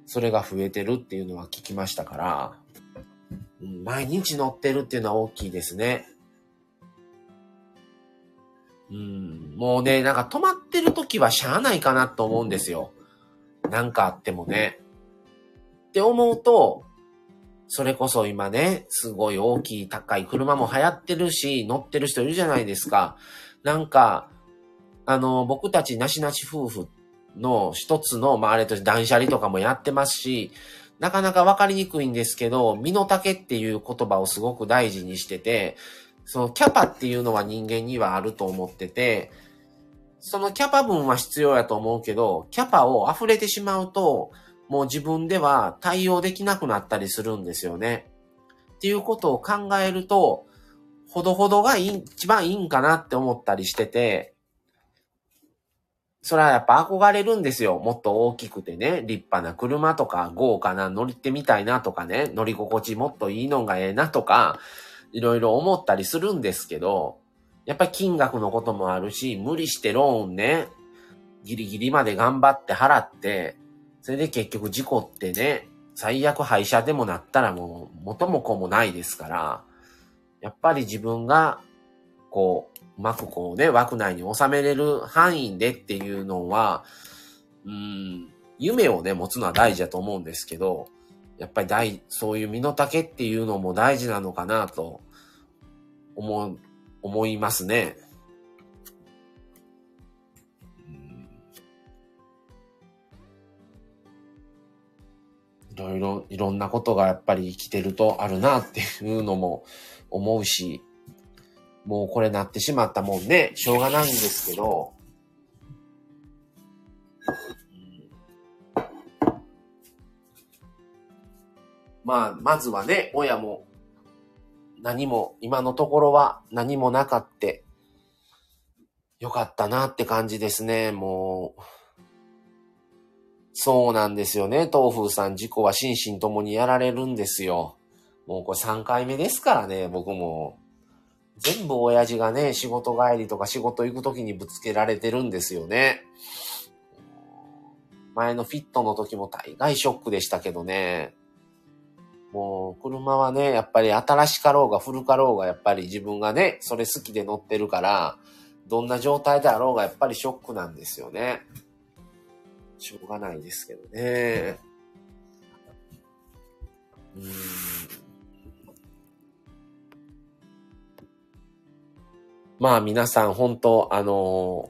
それが増えてるっていうのは聞きましたから、毎日乗ってるっていうのは大きいですね。うん、もうね、なんか止まってる時はしゃあないかなと思うんですよ。なんかあってもね。って思うと、それこそ今ね、すごい大きい高い車も流行ってるし、乗ってる人いるじゃないですか。なんか、あの、僕たちなしなし夫婦の一つの、まあ、あれとして断捨離とかもやってますし、なかなかわかりにくいんですけど、身の丈っていう言葉をすごく大事にしてて、そのキャパっていうのは人間にはあると思ってて、そのキャパ分は必要やと思うけど、キャパを溢れてしまうと、もう自分では対応できなくなったりするんですよね。っていうことを考えると、ほどほどが一番いいんかなって思ったりしてて、それはやっぱ憧れるんですよ。もっと大きくてね、立派な車とか豪華な乗ってみたいなとかね、乗り心地もっといいのがええなとか、いろいろ思ったりするんですけど、やっぱり金額のこともあるし、無理してローンね、ギリギリまで頑張って払って、それで結局事故ってね、最悪廃車でもなったらもう元も子もないですから、やっぱり自分が、こう、うまくこうね、枠内に収めれる範囲でっていうのは、うん、夢をね、持つのは大事だと思うんですけど、やっぱり大、そういう身の丈っていうのも大事なのかなと、思う、思いますね。ろいろ、いろんなことがやっぱり生きてるとあるなっていうのも思うし、もうこれなってしまったもんね、しょうがないんですけど、まあ、まずはね、親も何も、今のところは何もなかって、よかったなって感じですね、もう。そうなんですよね。東風さん、事故は心身ともにやられるんですよ。もうこれ3回目ですからね、僕も。全部親父がね、仕事帰りとか仕事行く時にぶつけられてるんですよね。前のフィットの時も大概ショックでしたけどね。もう、車はね、やっぱり新しかろうが古かろうが、やっぱり自分がね、それ好きで乗ってるから、どんな状態であろうが、やっぱりショックなんですよね。しょうがないですけどね。うん。まあ皆さん本当、あの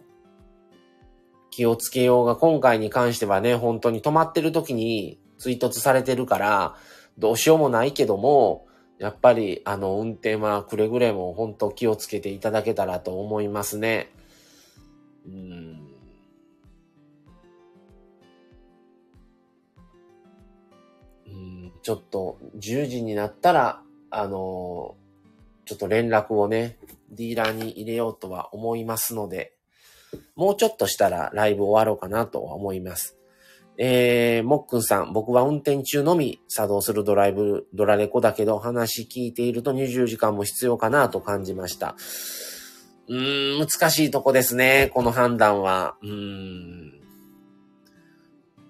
気をつけようが今回に関してはね、本当に止まってる時に追突されてるから、どうしようもないけども、やっぱりあの運転はくれぐれも本当気をつけていただけたらと思いますね。うんちょっと10時になったら、あのちょっと連絡をね、ディーラーに入れようとは思いますので、もうちょっとしたらライブ終わろうかなとは思います。えー、もっくんさん、僕は運転中のみ作動するドライブ、ドラレコだけど話聞いていると20時間も必要かなと感じました。うーん、難しいとこですね、この判断は。うーん。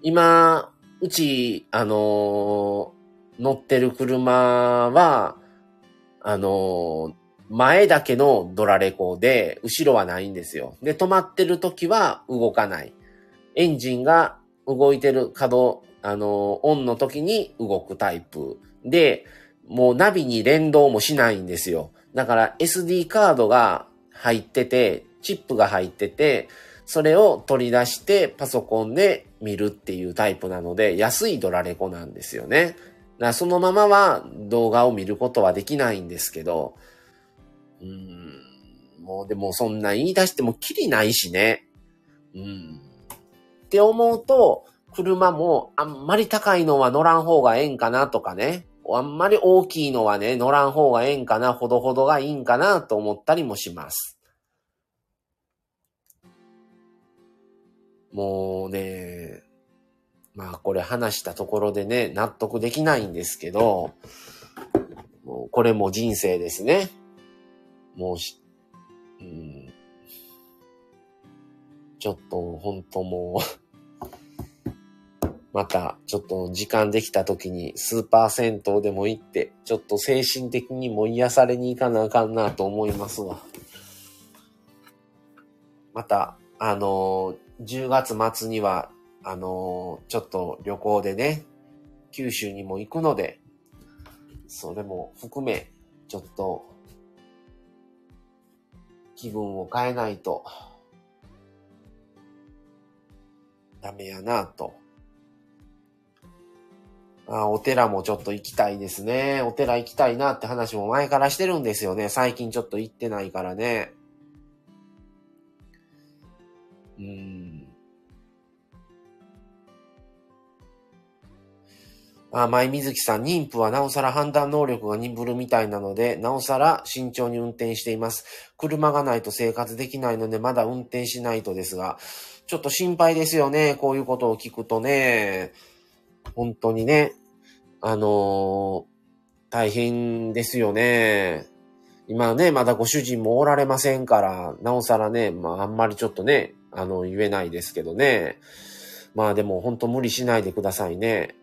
今、うち、あの乗ってる車は、あの、前だけのドラレコで、後ろはないんですよ。で、止まってる時は動かない。エンジンが、動いてる稼働、あの、オンの時に動くタイプで、もうナビに連動もしないんですよ。だから SD カードが入ってて、チップが入ってて、それを取り出してパソコンで見るっていうタイプなので、安いドラレコなんですよね。だそのままは動画を見ることはできないんですけど、うん、もうでもそんな言い出してもきりないしね。うん。って思うと、車もあんまり高いのは乗らん方がええんかなとかね。あんまり大きいのはね、乗らん方がええんかな、ほどほどがいいんかなと思ったりもします。もうね、まあこれ話したところでね、納得できないんですけど、もうこれも人生ですね。もうし、うん、ちょっと本当もう [laughs] また、ちょっと時間できた時にスーパー銭湯でも行って、ちょっと精神的にも癒されに行かなあかんなと思いますわ。また、あのー、10月末には、あの、ちょっと旅行でね、九州にも行くので、それも含め、ちょっと、気分を変えないと、ダメやなとあお寺もちょっと行きたいですね。お寺行きたいなって話も前からしてるんですよね。最近ちょっと行ってないからね。うん。あ、舞水木さん、妊婦はなおさら判断能力が鈍るみたいなので、なおさら慎重に運転しています。車がないと生活できないので、まだ運転しないとですが、ちょっと心配ですよね。こういうことを聞くとね。本当にね。あのー、大変ですよね。今ね、まだご主人もおられませんから、なおさらね、まああんまりちょっとね、あの、言えないですけどね。まあでも本当無理しないでくださいね。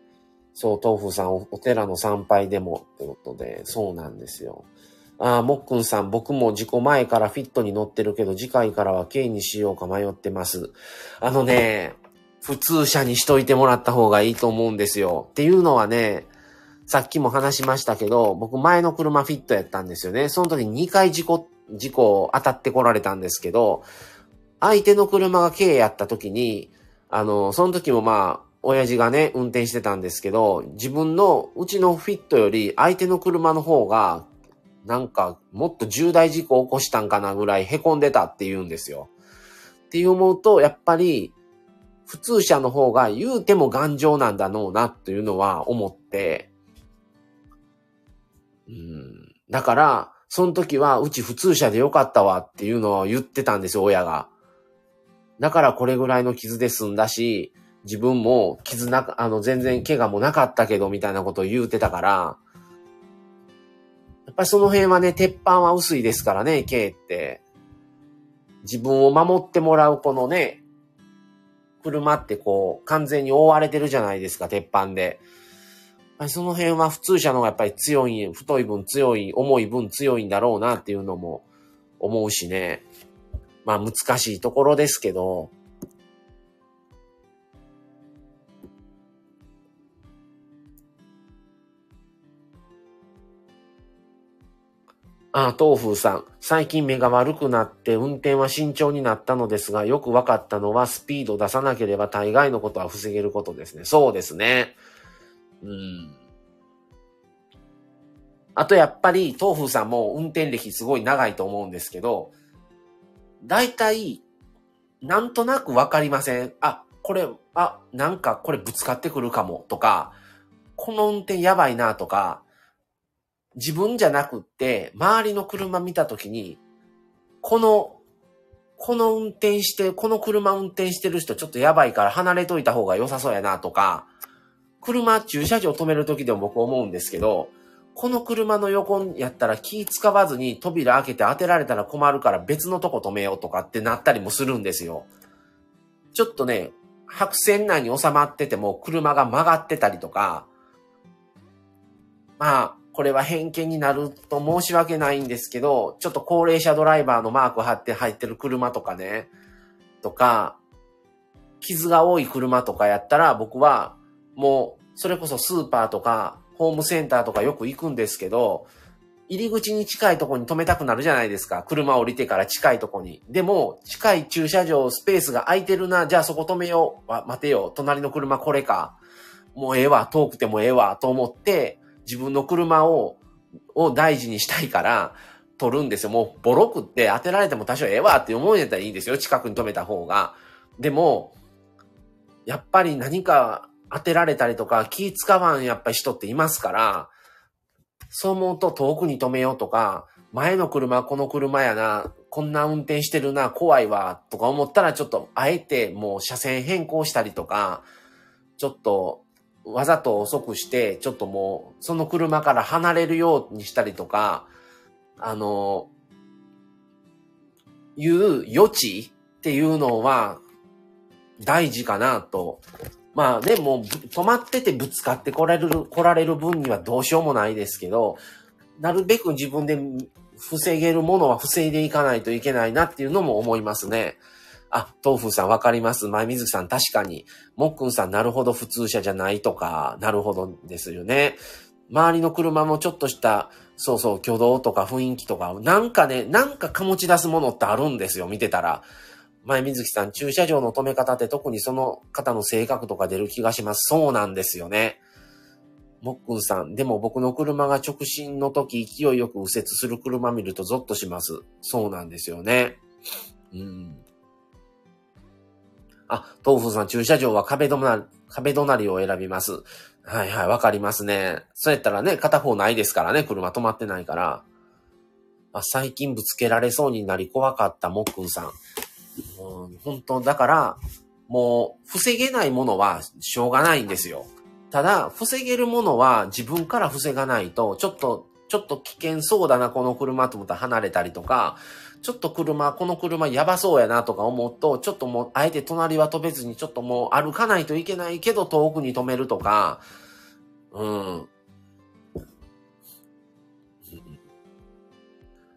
そう、豆腐さんお、お寺の参拝でもってことで、そうなんですよ。ああ、もっくんさん、僕も事故前からフィットに乗ってるけど、次回からは K にしようか迷ってます。あのね、普通車にしといてもらった方がいいと思うんですよ。っていうのはね、さっきも話しましたけど、僕前の車フィットやったんですよね。その時2回事故、事故当たってこられたんですけど、相手の車が軽やった時に、あの、その時もまあ、親父がね、運転してたんですけど、自分のうちのフィットより相手の車の方が、なんかもっと重大事故を起こしたんかなぐらい凹んでたって言うんですよ。って思うと、やっぱり普通車の方が言うても頑丈なんだろうなっていうのは思って、うん。だから、その時はうち普通車でよかったわっていうのを言ってたんですよ、親が。だからこれぐらいの傷で済んだし、自分も傷な、あの、全然怪我もなかったけど、みたいなことを言うてたから、やっぱりその辺はね、鉄板は薄いですからね、K って。自分を守ってもらうこのね、車ってこう、完全に覆われてるじゃないですか、鉄板で。その辺は普通車の方がやっぱり強い、太い分強い、重い分強いんだろうなっていうのも思うしね。まあ難しいところですけど、ああ、東風さん。最近目が悪くなって運転は慎重になったのですが、よく分かったのはスピード出さなければ大概のことは防げることですね。そうですね。うん。あとやっぱり、東風さんも運転歴すごい長いと思うんですけど、大体、なんとなくわかりません。あ、これ、あ、なんかこれぶつかってくるかもとか、この運転やばいなとか、自分じゃなくって、周りの車見たときに、この、この運転して、この車運転してる人ちょっとやばいから離れといた方が良さそうやなとか、車駐車場止めるときでも僕思うんですけど、この車の横やったら気使わずに扉開けて当てられたら困るから別のとこ止めようとかってなったりもするんですよ。ちょっとね、白線内に収まってても車が曲がってたりとか、まあ、これは偏見になると申し訳ないんですけど、ちょっと高齢者ドライバーのマーク貼って入ってる車とかね、とか、傷が多い車とかやったら僕はもうそれこそスーパーとかホームセンターとかよく行くんですけど、入り口に近いとこに止めたくなるじゃないですか。車降りてから近いとこに。でも、近い駐車場、スペースが空いてるな。じゃあそこ止めよう。待てよ。隣の車これか。もうええわ。遠くてもええわ。と思って、自分の車を、を大事にしたいから、取るんですよ。もうボロくって当てられても多少ええわって思うんやったらいいんですよ。近くに止めた方が。でも、やっぱり何か当てられたりとか気使わんやっぱり人っていますから、そう思うと遠くに止めようとか、前の車この車やな、こんな運転してるな、怖いわ、とか思ったらちょっとあえてもう車線変更したりとか、ちょっとわざと遅くして、ちょっともうその車から離れるようにしたりとか、あの、いう余地っていうのは大事かなとまあね、もう止まっててぶつかって来られる、来られる分にはどうしようもないですけど、なるべく自分で防げるものは防いでいかないといけないなっていうのも思いますね。あ、豆腐さんわかります。前水木さん確かに。もっくんさんなるほど普通車じゃないとか、なるほどですよね。周りの車もちょっとした、そうそう、挙動とか雰囲気とか、なんかね、なんか醸し出すものってあるんですよ、見てたら。前水木さん、駐車場の止め方って特にその方の性格とか出る気がします。そうなんですよね。もっくんさん、でも僕の車が直進の時勢いよく右折する車見るとゾッとします。そうなんですよね。うん。あ、豆腐さん、駐車場は壁止まり、壁隣を選びます。はいはい、わかりますね。そうやったらね、片方ないですからね、車止まってないから。あ最近ぶつけられそうになり怖かったもっくんさん。うん、本当、だから、もう、防げないものはしょうがないんですよ。ただ、防げるものは自分から防がないと、ちょっと、ちょっと危険そうだな、この車と思ったら離れたりとか、ちょっと車、この車やばそうやなとか思うと、ちょっともう、あえて隣は飛べずに、ちょっともう歩かないといけないけど遠くに止めるとか、うん。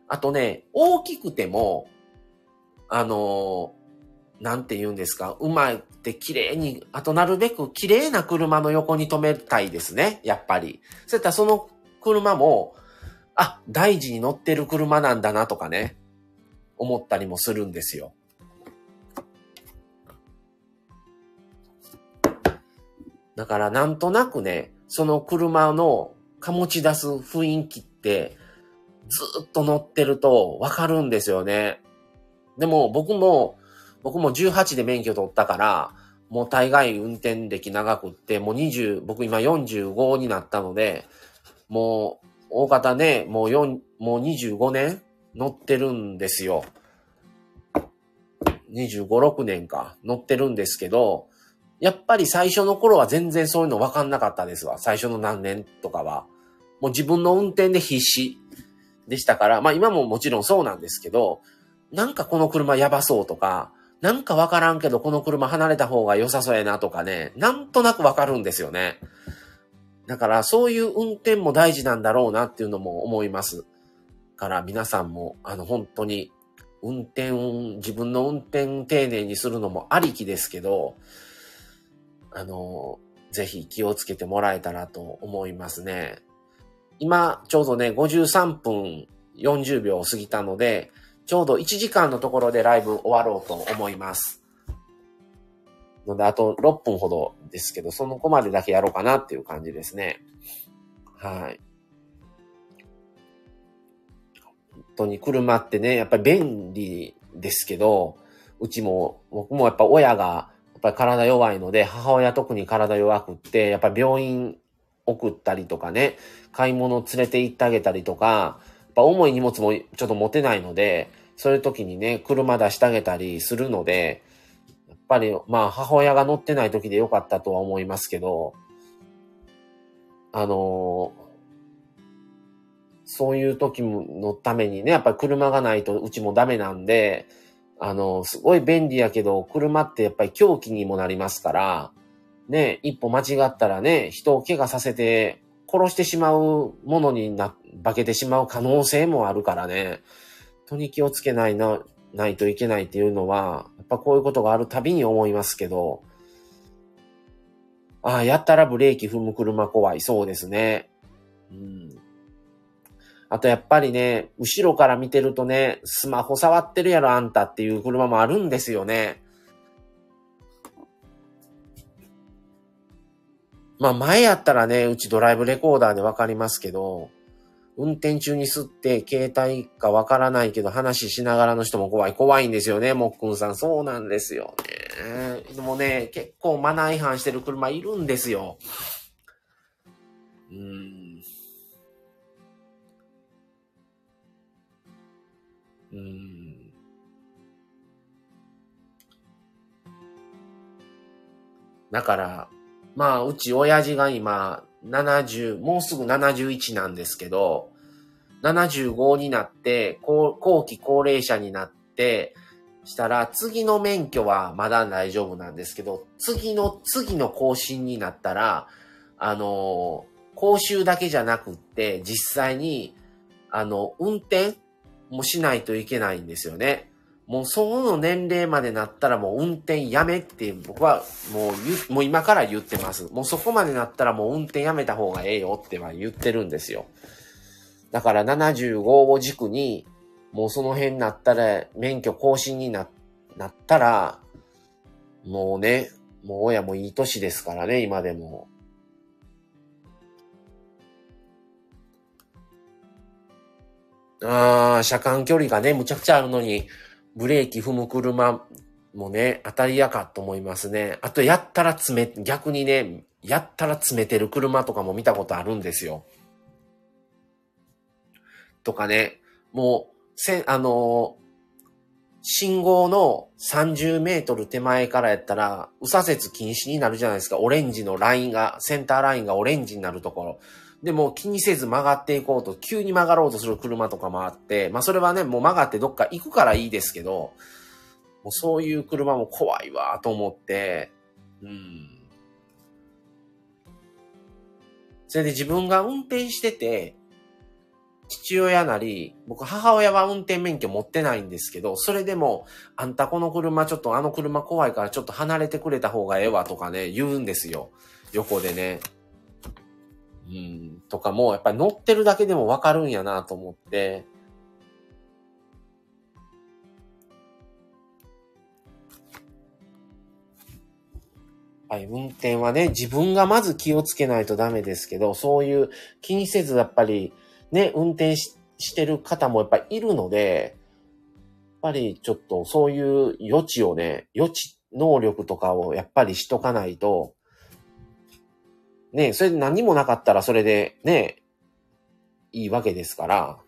あとね、大きくても、あのなんて言うんですか、うまいって綺麗に、あとなるべく綺麗な車の横に止めたいですね、やっぱり。そういったらその車も、あ、大事に乗ってる車なんだなとかね、思ったりもするんですよ。だからなんとなくね、その車の醸し出す雰囲気って、ずっと乗ってるとわかるんですよね。でも僕も、僕も18で免許取ったから、もう大概運転歴長くって、もう20、僕今45になったので、もう、大方ね、もう4、もう25年乗ってるんですよ。25、6年か乗ってるんですけど、やっぱり最初の頃は全然そういうの分かんなかったですわ。最初の何年とかは。もう自分の運転で必死でしたから、まあ今ももちろんそうなんですけど、なんかこの車やばそうとか、なんかわからんけどこの車離れた方が良さそうやなとかね、なんとなくわかるんですよね。だからそういう運転も大事なんだろうなっていうのも思います。から皆さんも、あの本当に運転、自分の運転丁寧にするのもありきですけど、あの、ぜひ気をつけてもらえたらと思いますね。今、ちょうどね、53分40秒過ぎたので、ちょうど1時間のところでライブ終わろうと思います。ので、あと6分ほどですけど、その子までだけやろうかなっていう感じですね。はい。当に車ってね、やっぱり便利ですけど、うちも、僕もやっぱ親が、やっぱり体弱いので、母親特に体弱くって、やっぱり病院送ったりとかね、買い物連れて行ってあげたりとか、やっぱ重い荷物もちょっと持てないので、そういう時にね、車出してあげたりするので、やっぱり、まあ、母親が乗ってない時でよかったとは思いますけど、あのそういう時のためにね、やっぱり車がないとうちもダメなんで、あの、すごい便利やけど、車ってやっぱり凶器にもなりますから、ね、一歩間違ったらね、人を怪我させて殺してしまうものにな、化けてしまう可能性もあるからね。当に気をつけないな、ないといけないっていうのは、やっぱこういうことがあるたびに思いますけど、ああ、やったらブレーキ踏む車怖い。そうですね。うん。あとやっぱりね、後ろから見てるとね、スマホ触ってるやろあんたっていう車もあるんですよね。まあ前やったらね、うちドライブレコーダーでわかりますけど、運転中に吸って携帯かわからないけど話しながらの人も怖い。怖いんですよね、もっくんさん。そうなんですよね。でもね、結構マナー違反してる車いるんですよ。うん。うん。だから、まあ、うち親父が今、70、もうすぐ71なんですけど、75になって、後期高齢者になって、したら、次の免許はまだ大丈夫なんですけど、次の、次の更新になったら、あの、講習だけじゃなくって、実際に、あの、運転もしないといけないんですよね。もうその年齢までなったらもう運転やめって僕はもうもう今から言ってます。もうそこまでなったらもう運転やめた方がええよっては言ってるんですよ。だから75を軸にもうその辺になったら免許更新にななったらもうね、もう親もいい年ですからね、今でも。ああ、車間距離がね、むちゃくちゃあるのに、ブレーキ踏む車もね、当たり屋かと思いますね。あと、やったら詰め、逆にね、やったら詰めてる車とかも見たことあるんですよ。とかね、もう、せ、あの、信号の30メートル手前からやったら、右左折禁止になるじゃないですか。オレンジのラインが、センターラインがオレンジになるところ。でも気にせず曲がっていこうと、急に曲がろうとする車とかもあって、まあそれはね、もう曲がってどっか行くからいいですけど、もうそういう車も怖いわと思って、うん。それで自分が運転してて、父親なり、僕母親は運転免許持ってないんですけど、それでも、あんたこの車ちょっとあの車怖いからちょっと離れてくれた方がええわとかね、言うんですよ。横でね。うん、とかも、やっぱり乗ってるだけでもわかるんやなと思って、はい、運転はね、自分がまず気をつけないとダメですけど、そういう気にせずやっぱりね、運転してる方もやっぱりいるので、やっぱりちょっとそういう余地をね、余地、能力とかをやっぱりしとかないと、ね、それで何もなかったらそれでね、いいわけですから、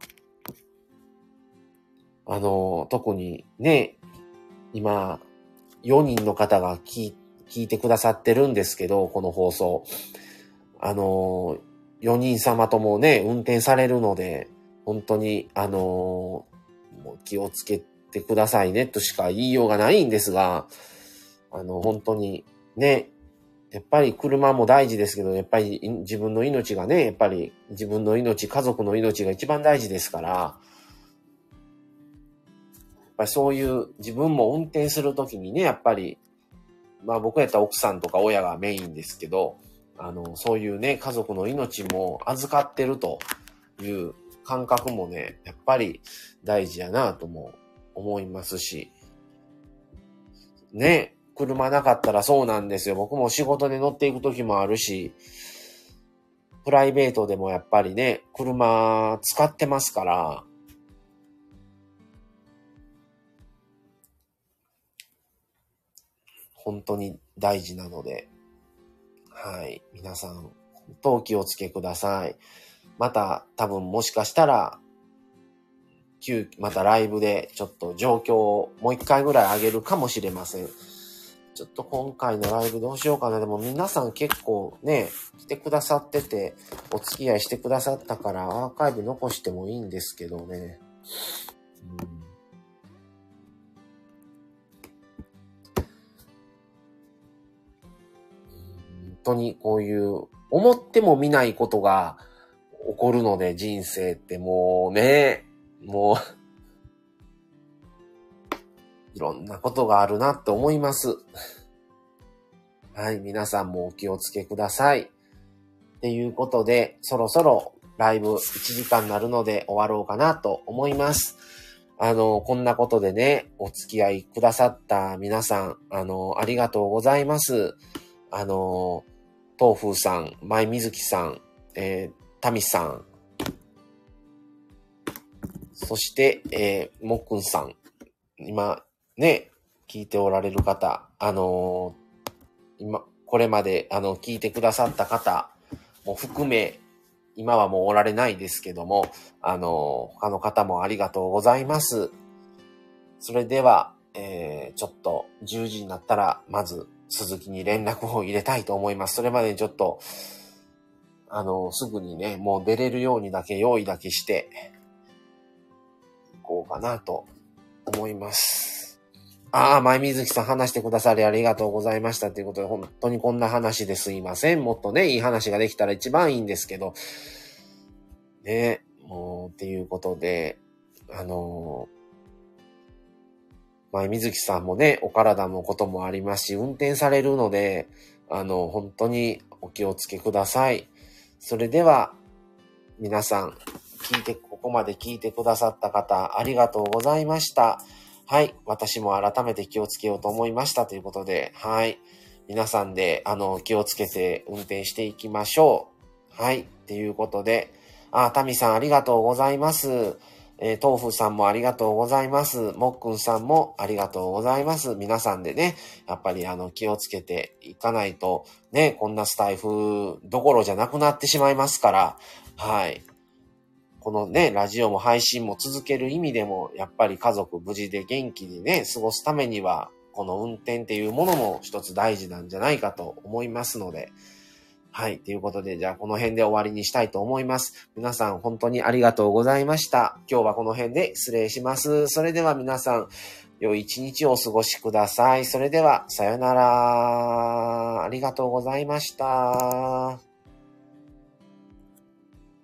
あの、特にね、今、4人の方が聞聞いてくださってるんですけど、この放送。あの、4人様ともね、運転されるので、本当に、あの、もう気をつけてくださいねとしか言いようがないんですが、あの、本当にね、やっぱり車も大事ですけど、やっぱり自分の命がね、やっぱり自分の命、家族の命が一番大事ですから、やっぱりそういう自分も運転するときにね、やっぱり、まあ僕やったら奥さんとか親がメインですけど、あの、そういうね、家族の命も預かってるという感覚もね、やっぱり大事やなとも思いますし、ね、車なかったらそうなんですよ。僕も仕事で乗っていく時もあるし、プライベートでもやっぱりね、車使ってますから、本当に大事なので、はい。皆さん、本当お気をつけください。また、多分もしかしたら、急、またライブでちょっと状況をもう一回ぐらい上げるかもしれません。ちょっと今回のライブどうしようかな。でも皆さん結構ね、来てくださってて、お付き合いしてくださったからアーカイブ残してもいいんですけどね。うん、本当にこういう思っても見ないことが起こるので人生ってもうね、もういろんなことがあるなと思います。はい、皆さんもお気をつけください。っていうことで、そろそろライブ1時間になるので終わろうかなと思います。あの、こんなことでね、お付き合いくださった皆さん、あの、ありがとうございます。あの、豆腐さん、舞みずきさん、えー、タミさん、そして、えー、もっくんさん、今、ね、聞いておられる方、あのー、今、これまで、あの、聞いてくださった方も含め、今はもうおられないですけども、あの、他の方もありがとうございます。それでは、えー、ちょっと10時になったら、まず鈴木に連絡を入れたいと思います。それまでにちょっと、あの、すぐにね、もう出れるようにだけ用意だけして、行こうかなと思います。ああ、前水木さん話してくださりありがとうございましたということで、本当にこんな話ですいません。もっとね、いい話ができたら一番いいんですけど、ね、もう、っていうことで、あの前水木さんもね、お体のこともありますし、運転されるので、あの、本当にお気をつけください。それでは、皆さん、聞いて、ここまで聞いてくださった方、ありがとうございました。はい。私も改めて気をつけようと思いましたということで、はい。皆さんで、あの、気をつけて運転していきましょう。はい。っていうことで、あ、タミさんありがとうございます。えー、豆腐さんもありがとうございます。もっくんさんもありがとうございます。皆さんでね、やっぱりあの気をつけていかないと、ね、こんなスタイフどころじゃなくなってしまいますから、はい。このね、ラジオも配信も続ける意味でも、やっぱり家族無事で元気にね、過ごすためには、この運転っていうものも一つ大事なんじゃないかと思いますので、はい。ということで、じゃあこの辺で終わりにしたいと思います。皆さん本当にありがとうございました。今日はこの辺で失礼します。それでは皆さん、良い一日をお過ごしください。それでは、さよなら。ありがとうございました。